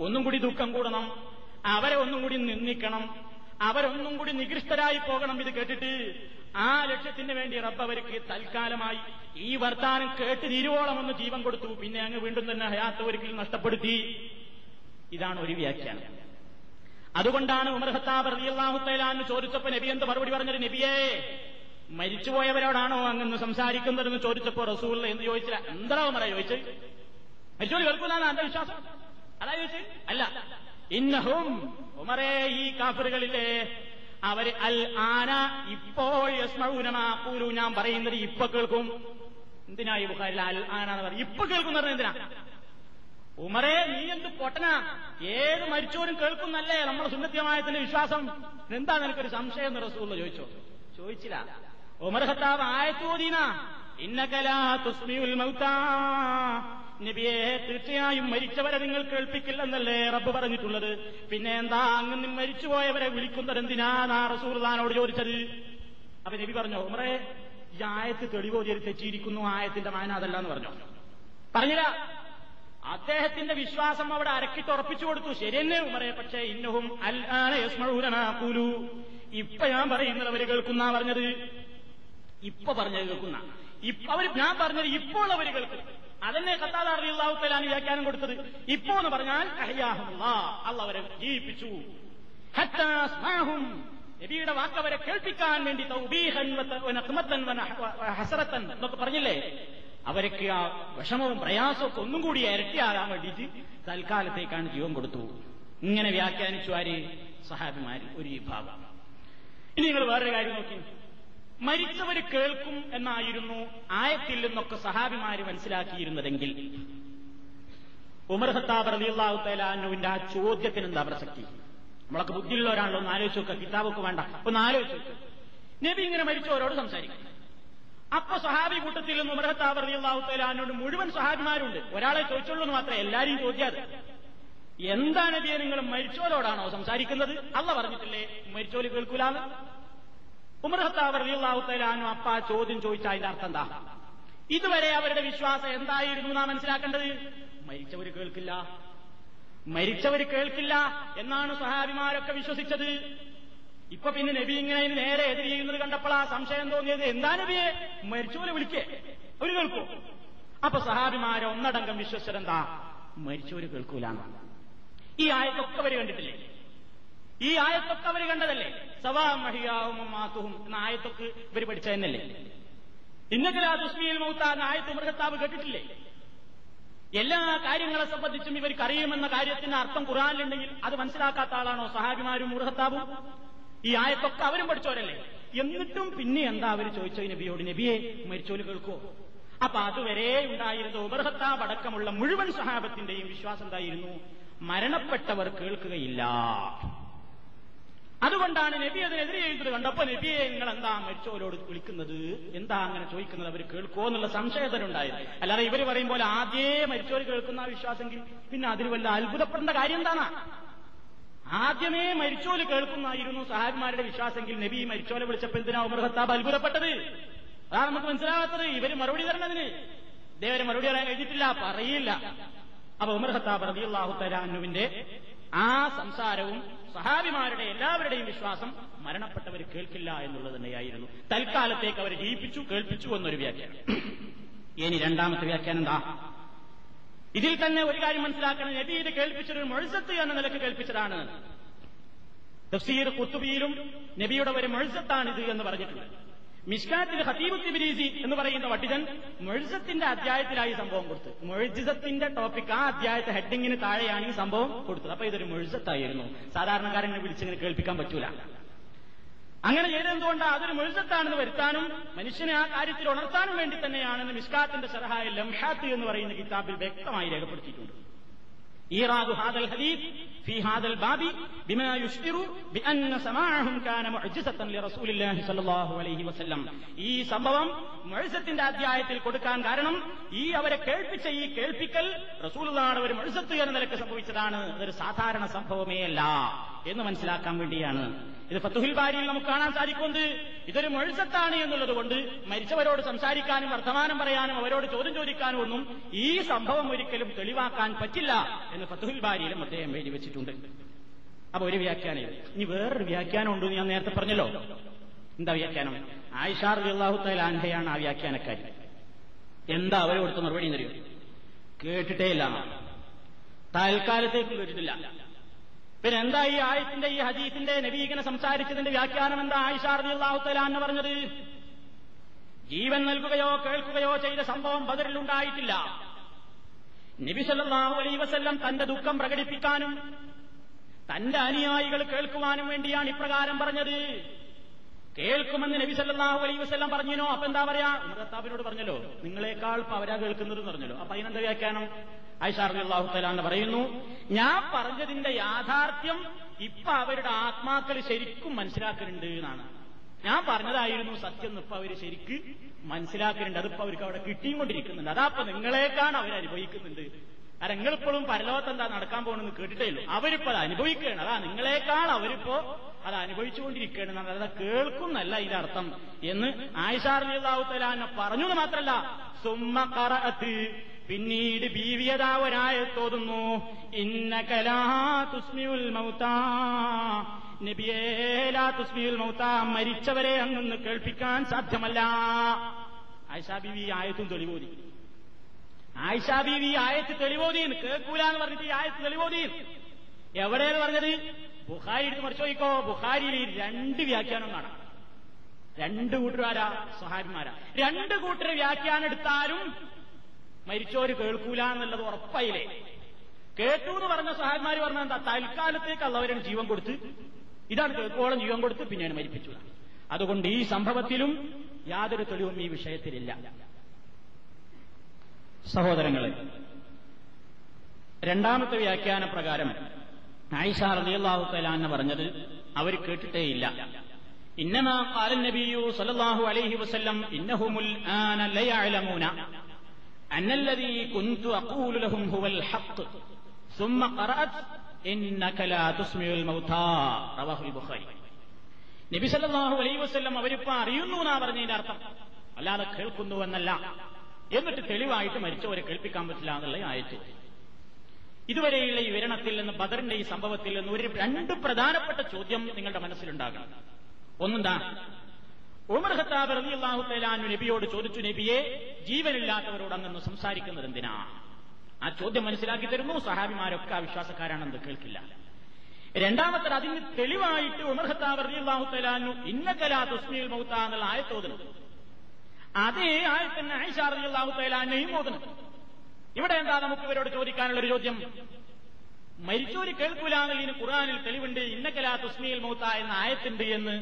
ഒന്നും കൂടി ദുഃഖം കൂടണം. അവരെ ഒന്നും കൂടി നിന്ദിക്കണം. അവരൊന്നും കൂടി നികൃഷ്ടരായി പോകണം ഇത് കേട്ടിട്ട് ആ ലക്ഷ്യത്തിന് വേണ്ടി റബ്ബ് അവർക്ക് തൽക്കാലമായി ഈ വർത്താനം കേട്ട് തീരുവോളം ഒന്ന് ജീവൻ കൊടുത്തു. പിന്നെ അങ്ങ് വീണ്ടും തന്നെ ഹയാത്ത ഒരിക്കലും നഷ്ടപ്പെടുത്തി. ഇതാണ് ഒരു വ്യാഖ്യാനം. അതുകൊണ്ടാണ് ഉമർ ഹത്താബ് റളിയല്ലാഹു തആലാന്ന് ചോദിച്ചപ്പോ നബി എന്ത് മറുപടി പറഞ്ഞത്? നബിയേ മരിച്ചുപോയവരോടാണോ അങ്ങനെ സംസാരിക്കുന്നതെന്ന് ചോദിച്ചപ്പോ റസൂൽ എന്ന് ചോദിച്ചില്ല? എന്താ ഉമറ ചോദിച്ചത് മരിച്ചോട് കേൾക്കൂലാണ് എന്റെ വിശ്വാസം? അതാ ചോദിച്ചത് അല്ല. ഇന്നഹും ഉമറേ ഈ കാഫറുകളിലെ അവർ അൽ ആന ഇപ്പോൾ യസ്മഊനമാ ഞാൻ പറയുന്നത് ഇപ്പൊ കേൾക്കും. എന്തിനാ ഈ ബുഖാരിൽ അൽ ആന എന്ന് പറയും ഇപ്പൊ കേൾക്കുന്ന എന്തിനാ? ഉമറേ നീ എന്ത് പൊട്ടനാ? ഏത് മരിച്ചോരും കേൾക്കുന്നല്ലേ നമ്മുടെ സുന്നത്യമായത്തിന്റെ വിശ്വാസം? എന്താ നിനക്കൊരു സംശയം എന്ന് റസൂള്ള ചോദിച്ചോ? ചോദിച്ചില്ല. ഉമർ ഹത്താവ് ആയത്തോദീന ഇന്നകലാ തുസ്മിയുൽ മൗതാ നബിയെ തീർച്ചയായും മരിച്ചവരെ നിങ്ങൾ കേൾപ്പിക്കില്ലെന്നല്ലേ റബ്ബ് പറഞ്ഞിട്ടുള്ളത്? പിന്നെ എന്താ അങ്ങ് മരിച്ചുപോയവരെ വിളിക്കുന്നത് എന്തിനാ റസൂർദാനോട് ചോദിച്ചത്? അപ്പൊ നബി പറഞ്ഞു ഉമറേ ഈ ആയത്ത് തെളിവോ തെളിവോതിയത് തെറ്റിയിരിക്കുന്നു ആയത്തിന്റെ മാന അതല്ല എന്ന് പറഞ്ഞു. പറഞ്ഞില്ല. അദ്ദേഹത്തിന്റെ വിശ്വാസം അവിടെ അരക്കിട്ട് ഉറപ്പിച്ചു കൊടുത്തു. ശരിയെന്നെ ഉമറെ. പക്ഷേ ഇന്നഹും അൽ യസ്മഴൂരനാക്കൂലു ഇപ്പൊ ഞാൻ പറയുന്നത് അവർ കേൾക്കുന്ന പറഞ്ഞത്? ഇപ്പൊ പറഞ്ഞത് കേൾക്കുന്ന. ഇപ്പൊ അവർ ഞാൻ പറഞ്ഞത് ഇപ്പോൾ അവർ കേൾക്കും. അതന്നെ കത്താദാറിയാവുത്തലാണ് വ്യാഖ്യാനം കൊടുത്തത്. ഇപ്പോ എന്ന് പറഞ്ഞാൽ അള്ള അവരെ ജീവിപ്പിച്ചു. നബിയുടെ വാക്കവരെ കേൾപ്പിക്കാൻ വേണ്ടി ഹസറത്തൻ എന്നൊക്കെ പറഞ്ഞില്ലേ? അവർക്ക് ആ വിഷമവും പ്രയാസവും ഒന്നും കൂടി ഇരട്ടിയാകാൻ വേണ്ടിയിട്ട് തൽക്കാലത്തേക്കാണ് ജീവൻ കൊടുത്തു. ഇങ്ങനെ വ്യാഖ്യാനിച്ചു ആര്? സഹാബിമാര്. ഒരു വിഭാഗം. ഇനി നിങ്ങൾ വേറൊരു കാര്യം നോക്കി. മരിച്ചവര് കേൾക്കും എന്നായിരുന്നു ആയത്തിൽ നിന്നൊക്കെ സഹാബിമാര് മനസ്സിലാക്കിയിരുന്നതെങ്കിൽ ഉമർ ഹത്താബ് ആ ചോദ്യത്തിന് എന്താ പ്രസക്തി നമ്മളൊക്കെ ബുദ്ധിയുള്ളവരാണല്ലോ ഒന്ന് ആലോചിച്ച് നോക്കുക കിതാബൊക്കെ വേണ്ട. ഒന്ന് ആലോചിച്ച് നബി ഇങ്ങനെ മരിച്ചവരോട് സംസാരിക്കും. അപ്പൊ സഹാബി കൂട്ടത്തിൽ നിന്ന് ഉമർ ഹത്താബ് റലിയുള്ളാഹു തലാനോട് മുഴുവൻ സഹാബിമാരുണ്ട് ഒരാളെ ചോദിച്ചുള്ളൂ എന്ന് മാത്രമേ എല്ലാരെയും ചോദിക്കാതെ. എന്താണ് ഇതിനെ നിങ്ങൾ മരിച്ചോരോടാണോ സംസാരിക്കുന്നത്? അല്ല പറഞ്ഞിട്ടില്ലേ? മരിച്ചോൽ കേൾക്കൂലാന്ന്. ഉമർ ഹത്താബ് റലിയുള്ളാഹു തലാനു അപ്പ ആ ചോദ്യം ചോദിച്ച അതിന്റെ അർത്ഥം എന്താ? ഇതുവരെ അവരുടെ വിശ്വാസം എന്തായിരുന്നു നാം മനസ്സിലാക്കേണ്ടത്? മരിച്ചവര് കേൾക്കില്ല. മരിച്ചവര് കേൾക്കില്ല എന്നാണ് സഹാബിമാരൊക്കെ വിശ്വസിച്ചത്. ഇപ്പൊ പിന്നെ നബി ഇങ്ങനെ നേരെ എതിര് ചെയ്യുന്നത് കണ്ടപ്പോൾ ആ സംശയം തോന്നിയത് എന്താ നബിയെ? മരിച്ചവരെ വിളിക്കേ. ഒരു കേൾക്കൂ. അപ്പൊ സഹാബിമാരെ ഒന്നടങ്കം വിശ്വസിച്ചെന്താ മരിച്ചു പോലെ കേൾക്കൂലാണ് ഈ ആയത്തൊക്കെ അവർ കണ്ടിട്ടില്ലേ? ഈ ആയത്തൊക്കെ അവർ കണ്ടതല്ലേ? സവാ മഹിയാവും മാത്തുഹും എന്ന ആയത്തൊക്കെ ഇവർ പഠിച്ചതന്നല്ലേ? ഇന്നത്തെ ആ ദുസ്മിയിൽ മൗത്ത എന്ന ആയത്ത് മൃഗത്താവ് കേട്ടിട്ടില്ലേ? എല്ലാ കാര്യങ്ങളെ സംബന്ധിച്ചും ഇവർക്ക് അറിയുമെന്ന കാര്യത്തിന് അർത്ഥം ഖുറാനിലുണ്ടെങ്കിൽ അത് മനസ്സിലാക്കാത്ത ആളാണോ സഹാബിമാരും മുറുഹത്താബും ഈ ആയത്തൊക്കെ അവരും പഠിച്ചവരല്ലേ? എന്നിട്ടും പിന്നെ എന്താ അവർ ചോദിച്ചോ നബിയോട് നബിയെ മരിച്ചോൽ കേൾക്കോ അപ്പൊ അതുവരെ ഉണ്ടായിരുന്ന ഉപർഹത്താബ് അടക്കമുള്ള മുഴുവൻ സഹാബത്തിന്റെയും വിശ്വാസം എന്തായിരുന്നു? മരണപ്പെട്ടവർ കേൾക്കുകയില്ല. അതുകൊണ്ടാണ് നബി അതിനെതിരെ എഴുതുന്നത് കണ്ടപ്പോ നബിയെ നിങ്ങൾ എന്താ മരിച്ചോരോട് വിളിക്കുന്നത്? എന്താ അങ്ങനെ ചോദിക്കുന്നത്? അവർ കേൾക്കുമോ എന്നുള്ള സംശയത്തിനുണ്ടായത് അല്ലാതെ ഇവർ പറയുമ്പോൾ ആദ്യേ മരിച്ചോര് കേൾക്കുന്ന വിശ്വാസമെങ്കിൽ പിന്നെ അതിന് വല്ല അത്ഭുതപ്പെടേണ്ട കാര്യം എന്താണ്? ആദ്യമേ മരിച്ചോൽ കേൾക്കുന്നായിരുന്നു സഹാബിമാരുടെ വിശ്വാസമെങ്കിൽ നബി മരിച്ചോലെ വിളിച്ചപ്പോൾ എന്തിനാ ഉമർ ഖത്താബ് അത്ഭുതപ്പെട്ടത്? അതാണ് നമുക്ക് മനസ്സിലാവാത്തത്. ഇവർ മറുപടി തരണതിന് ഇതേവരെ മറുപടി പറയാൻ കഴിഞ്ഞിട്ടില്ല പറയില്ല. അപ്പൊ ഉമർ ഖത്താബ് റബിയുള്ളാഹു തരാനുവിന്റെ ആ സംസാരവും സഹാബിമാരുടെ എല്ലാവരുടെയും വിശ്വാസം മരണപ്പെട്ടവർ കേൾക്കില്ല എന്നുള്ളത് തന്നെയായിരുന്നു. തൽക്കാലത്തേക്ക് അവർ ജീവിപ്പിച്ചു കേൾപ്പിച്ചു എന്നൊരു വ്യാഖ്യാനം. ഇനി രണ്ടാമത്തെ വ്യാഖ്യാനം എന്താ? ഇതിൽ തന്നെ ഒരു കാര്യം മനസ്സിലാക്കണം. നബി മൊഴിസത്ത് മൊഴ്സത്ത് എന്ന നിലയ്ക്ക് കേൾപ്പിച്ചതാണ്. തഫ്സീർ കുത്തുബിയിലും നബിയുടെ ഒരു ഇത് എന്ന് പറഞ്ഞിട്ടുണ്ട്. മിഷ്കാത്തിൽ ഹത്തീബ് തിബിരീസി എന്ന് പറയുന്ന വട്ടിജൻ മൊഴിസത്തിന്റെ അധ്യായത്തിലായി സംഭവം കൊടുത്തു. മൊഴിസത്തിന്റെ ടോപ്പിക് ആ അധ്യായത്തെ ഹെഡിങ്ങിന് താഴെയാണ് ഈ സംഭവം കൊടുത്തത്. അപ്പൊ ഇതൊരു മൊഴിസത്തായിരുന്നു. സാധാരണക്കാരനെ വിളിച്ചിങ്ങനെ കേൾപ്പിക്കാൻ പറ്റൂല. അങ്ങനെ ചെയ്തെന്തുകൊണ്ടാണ് അതൊരു മുഴുസത്താണെന്ന് വരുത്താനും മനുഷ്യനെ ആ കാര്യത്തിൽ ഉണർത്താനും വേണ്ടി തന്നെയാണെന്ന് മിസ്കാത്തിന്റെ സറഹായ ലംഹാത്ത് എന്ന് പറയുന്ന കിതാബിൽ വ്യക്തമായി രേഖപ്പെടുത്തിയിട്ടുണ്ട്. إيراد هذا الحديث في هذا الباب بما يشعر بأن سماعهم كان معجزة لرسول الله صلى الله عليه وسلم ഈ സംഭവം മുഴസത്തിന്റെ അധ്യായത്തിൽ കൊടുക്കാൻ കാരണം ഈ അവരെ കേൾപ്പിച്ച ഈ കേൾപ്പിക്കൽ റസൂലുള്ളാഹുടെ ഒരു മുഴസത്ത് എന്ന നിലക്ക് സംഭവിച്ചതാണ് ഇതൊരു സാധാരണ സംഭവമേ അല്ല എന്ന് മനസ്സിലാക്കാൻ വേണ്ടിയാണ് ഇത് ഫത്തുഹിൽ ബാരിയിൽ നമുക്ക് കാണാൻ സാധിക്കുന്നത് ഇതൊരു മുഴസത്താണ് എന്നുള്ളത് കൊണ്ട് മരിച്ചവരോട് സംസാരിക്കാനും വർത്തമാനം പറയാനും അവരോട് ചോദ്യം ചോദിക്കാനും ഒന്നും ഈ സംഭവം ഒരിക്കലും തെളിവാക്കാൻ പറ്റില്ല എന്ന് ഫത്തുഹുൽ ബാരിയിലും അദ്ദേഹം എഴുതി വെച്ചിട്ടുണ്ട്. അപ്പൊ ഒരു വ്യാഖ്യാനം. ഇനി വേറൊരു വ്യാഖ്യാനം ഉണ്ടെന്ന് ഞാൻ നേരത്തെ പറഞ്ഞല്ലോ. എന്താ വ്യാഖ്യാനം? ആയിഷാർ അള്ളാഹു തലാൻഹയാണ് ആ വ്യാഖ്യാനക്കാരി. എന്താ അവരെ കൊടുത്ത മറുപടി എന്നറിയോ? കേട്ടിട്ടേ ഇല്ല. തൽക്കാലത്തേക്കും കേട്ടിട്ടില്ല പിന്നെ എന്താ ഈ ആയത്തിന്റെ ഈ ഹദീസിന്റെ നബീകനെ സംസാരിച്ചതിന്റെ വ്യാഖ്യാനം എന്താ ആയിഷാർ അള്ളാഹു തലാൻ പറഞ്ഞത്? ജീവൻ നൽകുകയോ കേൾക്കുകയോ ചെയ്ത സംഭവം ബദറിലുണ്ടായിട്ടില്ല നബി അലൈ വസല്ലം തന്റെ ദുഃഖം പ്രകടിപ്പിക്കാനും തന്റെ അനുയായികൾ കേൾക്കുവാനും വേണ്ടിയാണ് ഇപ്രകാരം പറഞ്ഞത്. കേൾക്കുമെന്ന് നബി സല്ലല്ലാഹു അലൈഹി വസല്ലം പറഞ്ഞിനോ? അപ്പൊ എന്താ പറയാ? ഉമർത്താബിനോട് പറഞ്ഞല്ലോ നിങ്ങളെക്കാൾ അവരാ കേൾക്കുന്നത് പറഞ്ഞല്ലോ. അപ്പൊ അതിനെന്താ വ്യാഖ്യാനം? ഐഷാർലി അള്ളാഹു തലാന്ന് പറയുന്നു ഞാൻ പറഞ്ഞതിന്റെ യാഥാർത്ഥ്യം ഇപ്പൊ അവരുടെ ആത്മാക്കൾ ശരിക്കും മനസ്സിലാക്കുന്നുണ്ട് എന്നാണ്. ഞാൻ പറഞ്ഞതായിരുന്നു സത്യം ഇപ്പൊ അവർ ശരിക്ക് മനസ്സിലാക്കുന്നുണ്ട് അതിപ്പോ അവർക്ക് അവിടെ കിട്ടിയും കൊണ്ടിരിക്കുന്നുണ്ട് അതാപ്പൊ നിങ്ങളെക്കാണ് അവർ അനുഭവിക്കുന്നുണ്ട്. കാരണം നിങ്ങളിപ്പോഴും പരലോകത്ത് എന്താ നടക്കാൻ പോകണമെന്ന് കേട്ടിട്ടേ ഉള്ളൂ. അവരിപ്പോ അത് അനുഭവിക്കുകയാണ്. അതാ നിങ്ങളെക്കാൾ അവരിപ്പോ അത് അനുഭവിച്ചുകൊണ്ടിരിക്കുകയാണ് അതായത് കേൾക്കുന്നല്ല ഇതിന്റെ അർത്ഥം എന്ന് ആയിഷാർ തലാനെ പറഞ്ഞു എന്ന് മാത്രല്ല. സുമ്മ കറഅത്ത് പിന്നീട് ബീവിയതാ ഒരായത്തോതുന്നു ഇന്ന കലാ തുസ്മിയുൽ മൗതാ നബിയേലാ തുസ്മിയുൽ മൗതാ മരിച്ചവരെ അങ്ങൊന്ന് കേൾപ്പിക്കാൻ സാധ്യമല്ല. ആയിഷാ ബീവി ആയത്തും തെളിവോതി. ആയിഷാ ബീവി ആയത്ത് തെളിവോതി കേൾക്കൂല എന്ന് പറഞ്ഞിട്ട് ഈ ആയത്ത് തെളിവോതി. എവിടെയെന്ന് പറഞ്ഞത്? ബുഖാരി എടുത്ത് മറിച്ച് നോക്കിക്കോ. ബുഖാരിയിൽ രണ്ട് വ്യാഖ്യാനം കാണാം. രണ്ട് കൂട്ടുകാരാ സഹാബിമാരാ രണ്ട് കൂട്ടർ വ്യാഖ്യാനം എടുത്താലും മരിച്ചോര് കേൾക്കൂല എന്നുള്ളത് ഉറപ്പായില്ലേ? കേട്ടു എന്ന് പറഞ്ഞ സഹാബിമാര് പറഞ്ഞ എന്താ? തൽക്കാലത്തേക്ക് അള്ളവരാണ് ജീവൻ കൊടുത്ത്. ഇതാണ് കേൾക്കോളം ജീവൻ കൊടുത്ത് പിന്നെയാണ് മരിപ്പിച്ചു അതുകൊണ്ട് ഈ സംഭവത്തിലും യാതൊരു തെളിവും ഈ വിഷയത്തിലില്ല. സഹോദരങ്ങളെ രണ്ടാമത്തെ വ്യാഖ്യാന പ്രകാരം ആയിഷ റളിയല്ലാഹു തആല പറഞ്ഞത് അവർ കേട്ടിട്ടേയില്ല. ഇന്നമാ നബിയു സല്ലല്ലാഹു അലൈഹി വസല്ലം ഇന്നഹുമുൽ ആന ലയഅലമൂന. അന്നല്ലതീ കുന്തു അക്കൂലുലഹും ഹുവൽ ഹഖ്. സുമ്മ ഖറഅത് ഇന്നക ലാ തുസ്മിഉൽ മൗതാ റവാഹുൽ ബുഖാരി. നബി സല്ലല്ലാഹു അലൈഹി വസല്ലം അവരിപ്പോ അറിയുന്നു എന്നാ പറഞ്ഞതിന്റെ അർത്ഥം. അല്ലാതെ കേൾക്കുന്നു എന്നല്ല. എന്നിട്ട് തെളിവായിട്ട് മരിച്ചവരെ കേൾപ്പിക്കാൻ പറ്റില്ല എന്നുള്ള ആയത്ത്. ഇതുവരെയുള്ള ഈ വിവരണത്തിൽ നിന്ന് ബദറിന്റെ ഈ സംഭവത്തിൽ നിന്ന് ഒരു രണ്ട് പ്രധാനപ്പെട്ട ചോദ്യം നിങ്ങളുടെ മനസ്സിലുണ്ടാകണം. ഒന്നെന്താ? ഉമർ ഖത്താബ് റളിയല്ലാഹു തലാനു നബിയോട് ചോദിച്ചു നബിയെ ജീവനില്ലാത്തവരോട് അങ്ങ് സംസാരിക്കുന്നത് എന്തിനാ? ആ ചോദ്യം മനസ്സിലാക്കി തരുന്നു. സഹാബിമാരൊക്കെ ആ വിശ്വാസക്കാരാണെന്ന് കേൾക്കില്ല രണ്ടാമത്തെ അതിന് തെളിവായിട്ട് ഉമർ ഖത്താബ് റളിയല്ലാഹു ഇന്ന ഇന്നകലാ തുസ്മീൽ മൗത്ത എന്നുള്ള ആയത്തോതുന്നത് അതേ ആയത്തന്നെ ആയിഷ റളിയല്ലാഹു തലാനെയും ഓതുന്നത് ഇവിടെ എന്താ നമുക്ക് ഇവരോട് ചോദിക്കാനുള്ള ഒരു ചോദ്യം മരിച്ചോര് ഇനി ഖുറാനിൽ തെളിവുണ്ട് ഇന്നക്കലാ തുസ്മിയിൽ മൗത്ത എന്ന ആയത്തുണ്ട് എന്ന്.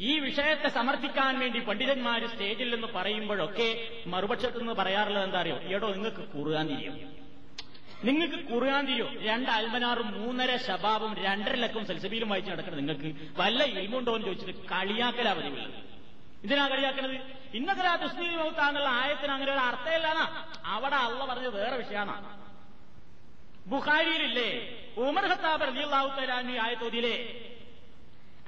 ഈ വിഷയത്തെ സമർത്ഥിക്കാൻ വേണ്ടി പണ്ഡിതന്മാർ സ്റ്റേജിൽ നിന്ന് പറയുമ്പോഴൊക്കെ മറുപക്ഷത്തു നിന്ന് പറയാറുള്ളത് എന്താ അറിയോ? എടോ നിങ്ങൾക്ക് കുറുകാൻ തിരിയോ നിങ്ങൾക്ക് കുറുകാൻ തിരിയോ രണ്ട് അൽമനാറും മൂന്നര ശബാബും രണ്ടര ലക്കും സെൽസബിയിലും വായിച്ച് നടക്കുന്നത് നിങ്ങൾക്ക് വല്ല ഇൽമുണ്ടോ എന്ന് ചോദിച്ചിട്ട് കളിയാക്കലാ പതിവുള്ളത്. ഇതിനാ കളിയാക്കണത്? ഇന്നത്തെ ആ മൗത്ത എന്നുള്ള ആയത്തിന് അങ്ങനെ ഒരു അർത്ഥമില്ലാന്നാ. അവിടെ അള്ള പറഞ്ഞത് വേറെ വിഷയമാണ്. ബുഖാരിയിലില്ലേ? ഉമർ ഹത്താബ് റബിയുള്ള ആയത്തോതിയിലെ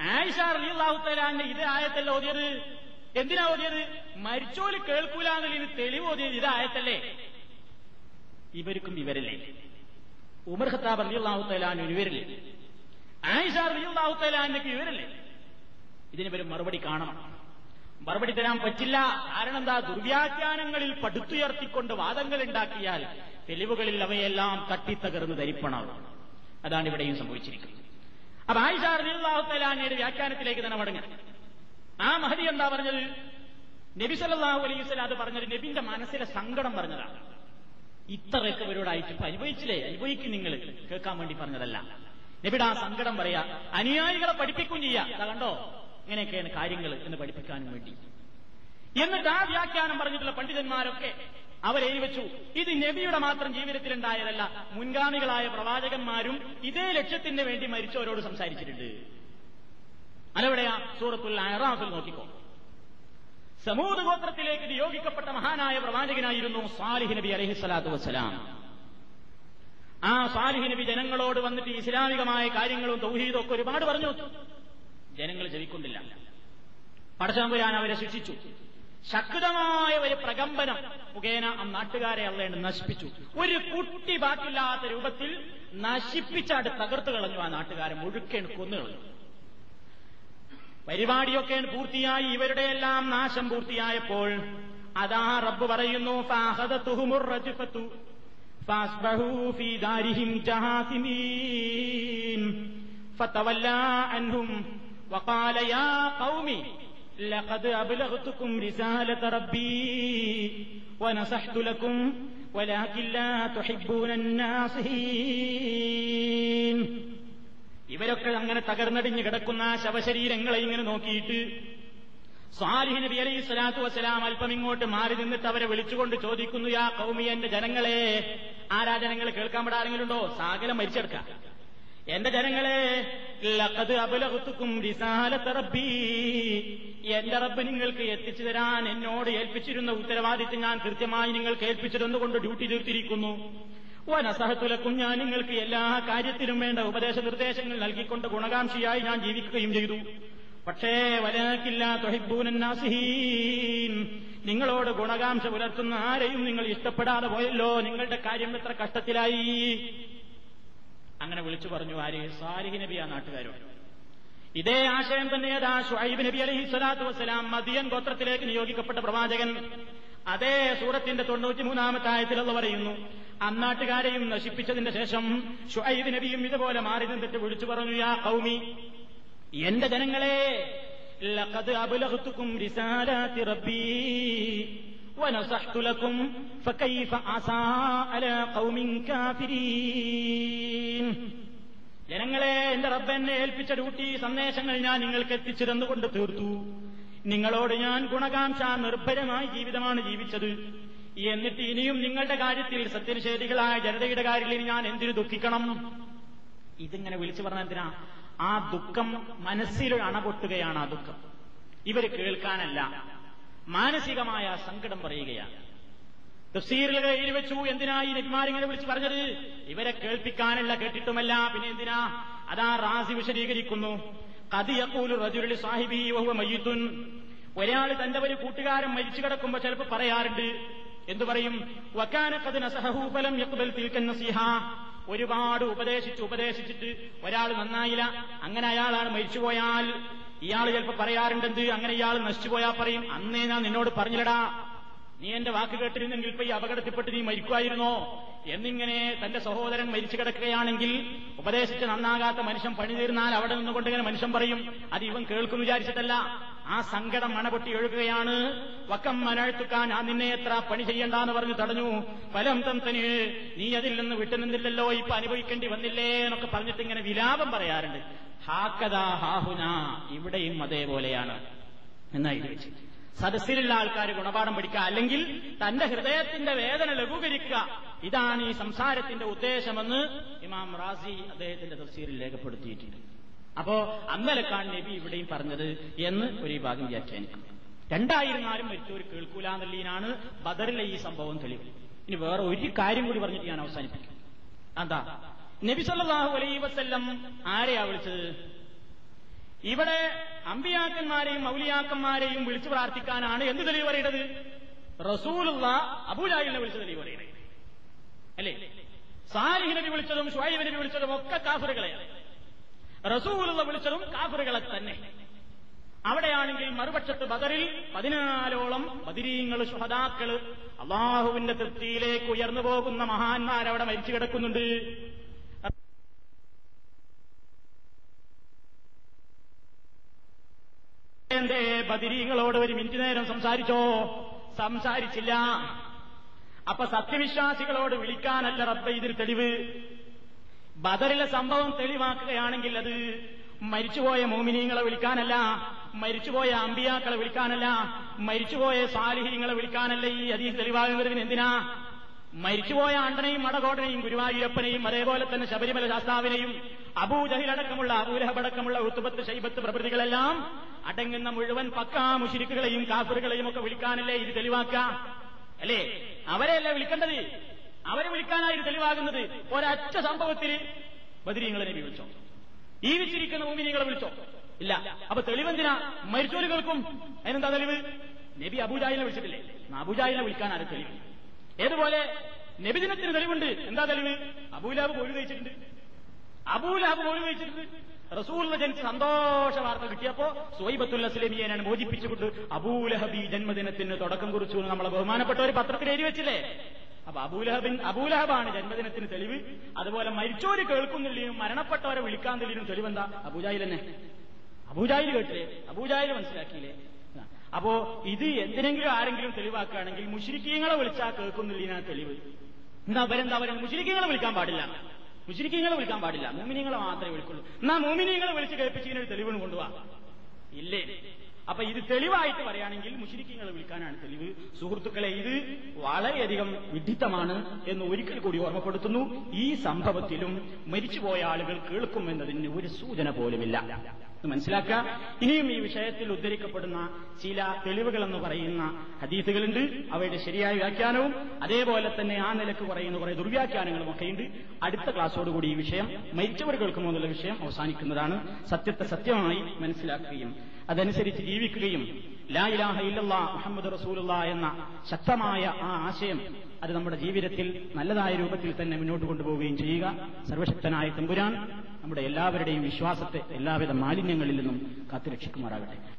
ആയിഷ തആല ഇത് ആയത്തല്ല ഓതിയത്? എന്തിനാ ഓതിയത്? മരിച്ചോൽ കേൾക്കൂലെന്നതിന് തെളിവ് ഓതിയത് ഇത് ആയത്തല്ലേ? ഇവർക്കും ഇവരല്ലേ. ഉമർ ഖത്താബ് തആല ഇവരില്ലേ. ആയിഷ തആല ഇവരല്ലേ. ഇതിന് ഇവർ മറുപടി കാണണം. മറുപടി തരാൻ പറ്റില്ല. കാരണം എന്താ? ദുർവ്യാഖ്യാനങ്ങളിൽ പടുത്തുയർത്തിക്കൊണ്ട് വാദങ്ങൾ ഉണ്ടാക്കിയാൽ തെളിവുകളിൽ അവയെല്ലാം തട്ടിത്തകർന്ന് ധരിപ്പണം അതാണ് ഇവിടെയും സംഭവിച്ചിരിക്കുന്നത്. അപ്പൊ ആയിഷാർ അള്ളാഹുത്തലാനയുടെ വ്യാഖ്യാനത്തിലേക്ക് തന്നെ മടങ്ങാം ആ മഹതി എന്താ പറഞ്ഞത്? നബി സല്ലല്ലാഹു അലൈഹി അത് പറഞ്ഞത് നബിന്റെ മനസ്സിലെ സങ്കടം പറഞ്ഞതാണ്. ഇത്രയൊക്കെ ഇവരോടായിട്ട് ഇപ്പൊ അനുഭവിച്ചില്ലേ അനുഭവിക്കും നിങ്ങൾ കേൾക്കാൻ വേണ്ടി പറഞ്ഞതല്ല. നബിയുടെ ആ സങ്കടം പറയാ അനുയായികളെ പഠിപ്പിക്കും ചെയ്യാം. അതാ കണ്ടോ? ഇങ്ങനെയൊക്കെയാണ് കാര്യങ്ങൾ എന്ന് പഠിപ്പിക്കാനും വേണ്ടി. എന്നിട്ട് ആ വ്യാഖ്യാനം പറഞ്ഞിട്ടുള്ള പണ്ഡിതന്മാരൊക്കെ അവരെഴുതി വെച്ചു ഇത് നബിയുടെ മാത്രം ജീവിതത്തിലുണ്ടായതല്ല. മുൻഗാമികളായ പ്രവാചകന്മാരും ഇതേ ലക്ഷ്യത്തിന് വേണ്ടി മരിച്ചവരോട് സംസാരിച്ചിട്ടുണ്ട്. അതെവിടെയാ? സൂറത്തുൽ അറാഫിൽ നോക്കിക്കോ. സമൂഹ ഗോത്രത്തിലേക്ക് നിയോഗിക്കപ്പെട്ട മഹാനായ പ്രവാചകനായിരുന്നു സാലിഹ് നബി അലഹി സ്വലാത്തു വസ്സലാം. ആ സാലിഹ് നബി ജനങ്ങളോട് വന്നിട്ട് ഇസ്ലാമികമായ കാര്യങ്ങളും തൗഹീദും ഒക്കെ ഒരുപാട് പറഞ്ഞു. ജനങ്ങൾ ജവിക്കൊണ്ടില്ല പടച്ചാമ്പുരാൻ അവരെ ശിക്ഷിച്ചു. ശക്തമായ ഒരു പ്രകമ്പനം മുഖേന ആ നാട്ടുകാരെ അള്ളേണ്ട നശിപ്പിച്ചു. ഒരു കുട്ടി ബാക്കില്ലാത്ത രൂപത്തിൽ നശിപ്പിച്ചാട്ട് തകർത്തു കളഞ്ഞു ആ നാട്ടുകാരെ മുഴുക്കേണ് കൊന്നു കളഞ്ഞു പരിപാടിയൊക്കെ പൂർത്തിയായി ഇവരുടെ എല്ലാം നാശം പൂർത്തിയായപ്പോൾ അതാ റബ്ബ് പറയുന്നു ഫതവല്ലാ അൻഹും വഖാല യാ ഖൗമി فتولى عنهم وقال يا قوم لقد أبلغتكم رسالة ربي ونصحت لكم ولكن لا تحبون الناصحين ഇവരൊക്കെ അങ്ങനെ തകർന്നടിഞ്ഞ് കിടക്കുന്ന ശവശരീരങ്ങളെ ഇങ്ങനെ നോക്കിയിട്ട് സ്വാലിഹ് നബി അലൈഹി സ്വലാത്തു വസ്സലാം അല്പം ഇങ്ങോട്ട് മാറി നിന്നിട്ട് അവരെ വിളിച്ചുകൊണ്ട് ചോദിക്കുന്നു യാ കൗമി എന്റെ ജനങ്ങളെ ആരാ ജനങ്ങൾ കേൾക്കാൻ പെടാ ആരെങ്കിലും ഉണ്ടോ സാഗരം മരിച്ചെടുക്കാം എന്റെ ജനങ്ങളെ എന്റെ റബ്ബ് നിങ്ങൾക്ക് എത്തിച്ചു തരാൻ എന്നോട് ഏൽപ്പിച്ചിരുന്ന ഉത്തരവാദിത്വം ഞാൻ കൃത്യമായി നിങ്ങൾക്ക് ഏൽപ്പിച്ചിരുന്നുകൊണ്ട് ഡ്യൂട്ടി തീർത്തിരിക്കുന്നു വനസഹത്തുലക്കും ഞാൻ നിങ്ങൾക്ക് എല്ലാ കാര്യത്തിലും വേണ്ട ഉപദേശ നിർദ്ദേശങ്ങൾ നൽകിക്കൊണ്ട് ഗുണകാംക്ഷിയായി ഞാൻ ജീവിക്കുകയും ചെയ്തു. പക്ഷേ വലക്കില്ല തൊഹിബൂനാസിഹീൻ നിങ്ങളോട് ഗുണകാംക്ഷ പുലർത്തുന്ന ആരെയും നിങ്ങൾ ഇഷ്ടപ്പെടാതെ പോയല്ലോ. നിങ്ങളുടെ കാര്യം എത്ര കഷ്ടത്തിലായി. അങ്ങനെ വിളിച്ചു പറഞ്ഞു ആര്? സാലിഹ് നബി ആ നാട്ടുകാരോട് ഇതേ ആശയം തന്നെ ഏതാ? ഷുഹൈബ് നബി അലഹി സ്വലാത്തു വസ്സലാം മദിയൻ ഗോത്രത്തിലേക്ക് നിയോഗിക്കപ്പെട്ട പ്രവാചകൻ. അതേ സൂറത്തിന്റെ തൊണ്ണൂറ്റിമൂന്നാമത്തെ ആയത്തിലുള്ള പറയുന്നു അന്നാട്ടുകാരെയും നശിപ്പിച്ചതിന്റെ ശേഷം ഷുഹൈബ് നബിയും ഇതുപോലെ മാറി നിന്നിട്ട് വിളിച്ചു പറഞ്ഞു യാ കൗമി എന്റെ ജനങ്ങളെ ലഖദ് ونصحت لكم فكيف عسى على قوم كافرين ജനങ്ങളെ എന്റെ റബ്ബ് എന്നെ ഏൽപ്പിച്ച ഡ്യൂട്ടി സന്ദേശങ്ങൾ ഞാൻ നിങ്ങൾക്ക് എത്തിച്ചു തന്നുകൊണ്ട് തീർത്തു നിങ്ങളോട് ഞാൻ ഗുണകാംക്ഷ നിർഭരമായ ജീവിതമാണ് ജീവിച്ചത് എന്നിട്ട് ഇനിയും നിങ്ങളുടെ കാര്യത്തിൽ സത്യനിഷേധികളായ ജനതയുടെ കാര്യത്തിൽ ഇനി ഞാൻ എന്തിനു ദുഃഖിക്കണം ഇതിങ്ങനെ വിളിച്ചു പറഞ്ഞ എന്തിനാ ആ ദുഃഖം മനസ്സിൽ അണപൊട്ടുകയാണ് ആ ദുഃഖം ഇവർ കേൾക്കാനല്ല മാനസികമായ സങ്കടം പറയുകയാണ്. തഫ്സീറിൽ എഴുതി വെച്ചു എന്തിനാ ഈ നബിമാരിങ്ങനെ വിളിച്ചു പറഞ്ഞത്? ഇവരെ കേൾപ്പിക്കാനല്ല കേട്ടിട്ടുമല്ല പിന്നെ എന്തിനാ? അതാ റാസി വിശദീകരിക്കുന്നു. കതിയക്കൂലു റജുലി സാഹിബി വഹുവ മയ്യത്തുൻ. ഒരാൾ തന്റെ ഒരു കൂട്ടുകാരൻ മരിച്ചു കിടക്കുമ്പോ ചിലപ്പോൾ പറയാറുണ്ട്. എന്തു പറയും? വക്കാനക്കതിന് നസഹൂഫലം യക്കുബൽ തിൽക്കൻ നസീഹ. ഒരുപാട് ഉപദേശിച്ച് ഉപദേശിച്ചിട്ട് ഒരാൾ നന്നായില്ല. അങ്ങനെ അയാളാണ് മരിച്ചുപോയാൽ. ഇയാൾ ചിലപ്പോൾ പറയാറുണ്ടെന്ത്? അങ്ങനെ ഇയാൾ നശിച്ചുപോയാൽ പറയും. അന്നേ ഞാൻ നിന്നോട് പറഞ്ഞില്ലടാ. നീ എന്റെ വാക്ക് കേട്ടിരുന്നെങ്കിൽ ഇപ്പൊ ഈ അപകടത്തിൽപ്പെട്ട് നീ മരിക്കുമായിരുന്നോ? എന്നിങ്ങനെ തന്റെ സഹോദരൻ മരിച്ചു കിടക്കുകയാണെങ്കിൽ ഉപദേശിച്ച് നന്നാകാത്ത മനുഷ്യൻ പണി തീർന്നാൽ അവിടെ നിന്നുകൊണ്ട് ഇങ്ങനെ മനുഷ്യൻ പറയും. അത് ഇവൻ കേൾക്കും വിചാരിച്ചിട്ടല്ല. ആ സങ്കടം മണപൊട്ടി എഴുകുകയാണ് വക്കം മനഴ്ത്തുക്കാൻ ആ നിന്നെ എത്ര പണി ചെയ്യണ്ടെന്ന് പറഞ്ഞു തടഞ്ഞു. ഫലം തന്തന് നീ അതിൽ നിന്ന് വിട്ടുനിന്നില്ലല്ലോ ഇപ്പൊ അനുഭവിക്കേണ്ടി വന്നില്ലേ എന്നൊക്കെ പറഞ്ഞിട്ട് ഇങ്ങനെ വിലാപം പറയാറുണ്ട്. ഹാക്കഥാ ഹാഹുന ഇവിടെയും അതേപോലെയാണ് എന്നായി വെച്ചു സദസ്സിലുള്ള ആൾക്കാർ ഗുണപാഠം പഠിക്കുക അല്ലെങ്കിൽ തന്റെ ഹൃദയത്തിന്റെ വേദന ലഘൂകരിക്കുക. ഇതാണ് ഈ സംസാരത്തിന്റെ ഉദ്ദേശമെന്ന് ഇമാം റാസി അദ്ദേഹത്തിന്റെ തഫ്സീറിൽ രേഖപ്പെടുത്തിയിട്ടുണ്ട്. അപ്പോ അന്നലക്കാണ് നബി ഇവിടെയും പറഞ്ഞത് എന്ന് ഒരു ഭാഗം വ്യാഖ്യാനിക്കും രണ്ടായിരുന്നാലും മരിച്ചവർ കേൾക്കൂല എന്നുള്ളതിനാണ് ബദറിലെ ഈ സംഭവം തെളിവ്. ഇനി വേറെ ഒരു കാര്യം കൂടി പറഞ്ഞിട്ട് ഞാൻ അവസാനിപ്പിക്കും. എന്താ നബി അലൈ വസ്ല്ലം ആരെയാ വിളിച്ചത്? ഇവിടെ അമ്പിയാക്കന്മാരെയും മൗലിയാക്കന്മാരെയും വിളിച്ചു പ്രാർത്ഥിക്കാനാണ് എന്ത് തെളിവ് പറയുന്നത്? റസൂലുള്ള അബുലായിനെ വിളിച്ച തെളിവ് പറയുന്നത്. അല്ലേ? സാലിഹ് നബി വിളിച്ചതും ഷുഹൈബ് വിളിച്ചതും ഒക്കെ കാഫറുകളെയാണ് റസൂലുള്ള വിളിച്ചതും കാഫറുകളെ തന്നെ. അവിടെയാണെങ്കിൽ മറുപക്ഷത്ത് ബദറിൽ പതിനാലോളം ബദിരീങ്ങൾ സുഹദാക്കൾ അള്ളാഹുവിന്റെ തൃപ്തിയിലേക്ക് ഉയർന്നു പോകുന്ന മഹാന്മാരവിടെ മരിച്ചു കിടക്കുന്നുണ്ട്. എന്റെ ബദിരീങ്ങളോട് ഒരു മിനിറ്റ് നേരം സംസാരിച്ചോ? സംസാരിച്ചില്ല. അപ്പൊ സത്യവിശ്വാസികളോട് വിളിക്കാനല്ല റബ്ബ ഇതിന് തെളിവ്. ബദറിലെ സംഭവം തെളിവാക്കുകയാണെങ്കിൽ അത് മരിച്ചുപോയ മോമിനീങ്ങളെ വിളിക്കാനല്ല മരിച്ചുപോയ അമ്പിയാക്കളെ വിളിക്കാനല്ല മരിച്ചുപോയ സാലിഹീങ്ങളെ വിളിക്കാനല്ല ഈ അതീ തെളിവാകുന്നതിന് എന്തിനാ? മരിച്ചുപോയ ആണ്ടനെയും മടകോടനെയും ഗുരുവായൂരപ്പനെയും അതേപോലെ തന്നെ ശബരിമല ശാസ്താവിനെയും അബൂജഹിലടക്കമുള്ള അബൂലഹബടക്കമുള്ള ഉത്തുപത്ത് ശൈബത്ത് പ്രഭൃതികളെല്ലാം അടങ്ങുന്ന മുഴുവൻ പക്കാ മുഷിരിക്കുകളെയും കാഫറുകളെയും ഒക്കെ വിളിക്കാനല്ലേ ഇത് തെളിവാക്ക? അല്ലേ? അവരെയല്ലേ വിളിക്കേണ്ടത്? അവരെ വിളിക്കാനായി തെളിവാകുന്നത്? ഒരൊറ്റ സംഭവത്തിൽ ബദിരീങ്ങളെ നബി വിളിച്ചോ? ജീവിച്ചിരിക്കുന്ന ഭൂമിനികളെ വിളിച്ചോ? ഇല്ല. അപ്പൊ തെളിവെന്തിനാ? മരിച്ചോലുകൾക്കും അതിനെന്താ തെളിവ്? നബി അബൂജാഹിനെ വിളിച്ചിട്ടില്ലേ? അബൂജാഹിനെ വിളിക്കാനാണ് തെളിവ്? ഏതുപോലെ നബിദിനത്തിന് തെളിവുണ്ട്. എന്താ തെളിവ്? അബൂലാബ് കോഴി കഴിച്ചിട്ടുണ്ട്. അബൂലാബ് കോഴി കഴിച്ചിട്ടുണ്ട്. റസൂലിനെ ജനിച്ച് സന്തോഷ വാർത്ത കിട്ടിയപ്പോ സോയിബത്തുൽ അസ്ലമിയനാണ് മോചിപ്പിച്ചുകൊണ്ട് അബൂലഹബി ജന്മദിനത്തിന് തുടക്കം കുറിച്ചു നമ്മളെ ബഹുമാനപ്പെട്ട ഒരു പത്രത്തിൽ എഴുതി വെച്ചില്ലേ? അപ്പൊ അബൂലഹബിൻ അബൂലഹബാണ് ജന്മദിനത്തിന് തെളിവ്. അതുപോലെ മരിച്ചോര് കേൾക്കുന്നില്ലേനും മരണപ്പെട്ടവരെ വിളിക്കാൻ തെളിയും തെളിവെന്താ? അബൂജായിൽ തന്നെ. അബൂജായിൽ കേട്ടില്ലേ? അബൂജായിൽ മനസ്സിലാക്കിയില്ലേ? അപ്പോ ഇത് എന്തിനെങ്കിലും ആരെങ്കിലും തെളിവാക്കുകയാണെങ്കിൽ മുഷിരിക്കീങ്ങളെ വിളിച്ചാൽ കേൾക്കുന്നില്ല തെളിവ്. എന്താ അവരെന്താ പറയുക മുഷിരിക്കീങ്ങളെ വിളിക്കാൻ പാടില്ല. മുഷിരിക്കീങ്ങളെ വിളിക്കാൻ പാടില്ല. മോമിനിങ്ങളെ മാത്രമേ വിളിക്കുള്ളൂ. എന്നാ മോമിനിങ്ങളെ വിളിച്ച് കേൾപ്പിച്ചതിന് ഒരു തെളിവിന് കൊണ്ടുപോവാ ഇല്ലേ? അപ്പൊ ഇത് തെളിവായിട്ട് പറയുകയാണെങ്കിൽ മുഷിരിക്കങ്ങളെ വിൽക്കാനാണ് തെളിവ്. സുഹൃത്തുക്കളെ ഇത് വളരെയധികം വിഡിത്തമാണ് എന്ന് ഒരിക്കൽ കൂടി ഓർമ്മപ്പെടുത്തുന്നു. ഈ സംഭവത്തിലും മരിച്ചുപോയ ആളുകൾ കേൾക്കും എന്നതിന് ഒരു സൂചന പോലുമില്ല. മനസ്സിലാക്കുക? ഇനിയും ഈ വിഷയത്തിൽ ഉദ്ധരിക്കപ്പെടുന്ന ചില തെളിവുകൾ എന്ന് പറയുന്ന ഹദീസുകളുണ്ട്. അവയുടെ ശരിയായ വ്യാഖ്യാനവും അതേപോലെ തന്നെ ആ നിലയ്ക്ക് പറയുന്ന കുറെ ദുർവ്യാഖ്യാനങ്ങളും ഒക്കെയുണ്ട്. അടുത്ത ക്ലാസ്സോടുകൂടി ഈ വിഷയം മരിച്ചവർ കേൾക്കുമോ എന്നുള്ള വിഷയം അവസാനിക്കുന്നതാണ്. സത്യത്തെ സത്യമായി മനസ്സിലാക്കുകയും അതനുസരിച്ച് ജീവിക്കുകയും ലാ ഇലാഹ ഇല്ലല്ലാ മുഹമ്മദ് റസൂലുള്ള എന്ന ശക്തമായ ആ ആശയം അത് നമ്മുടെ ജീവിതത്തിൽ നല്ലതായ രൂപത്തിൽ തന്നെ മുന്നോട്ട് കൊണ്ടുപോവുകയും ചെയ്യുക. സർവശക്തനായ തമ്പുരാൻ നമ്മുടെ എല്ലാവരുടെയും വിശ്വാസത്തെ എല്ലാവിധ മാലിന്യങ്ങളിൽ നിന്നും കാത്തുരക്ഷിക്കുമാറാകട്ടെ.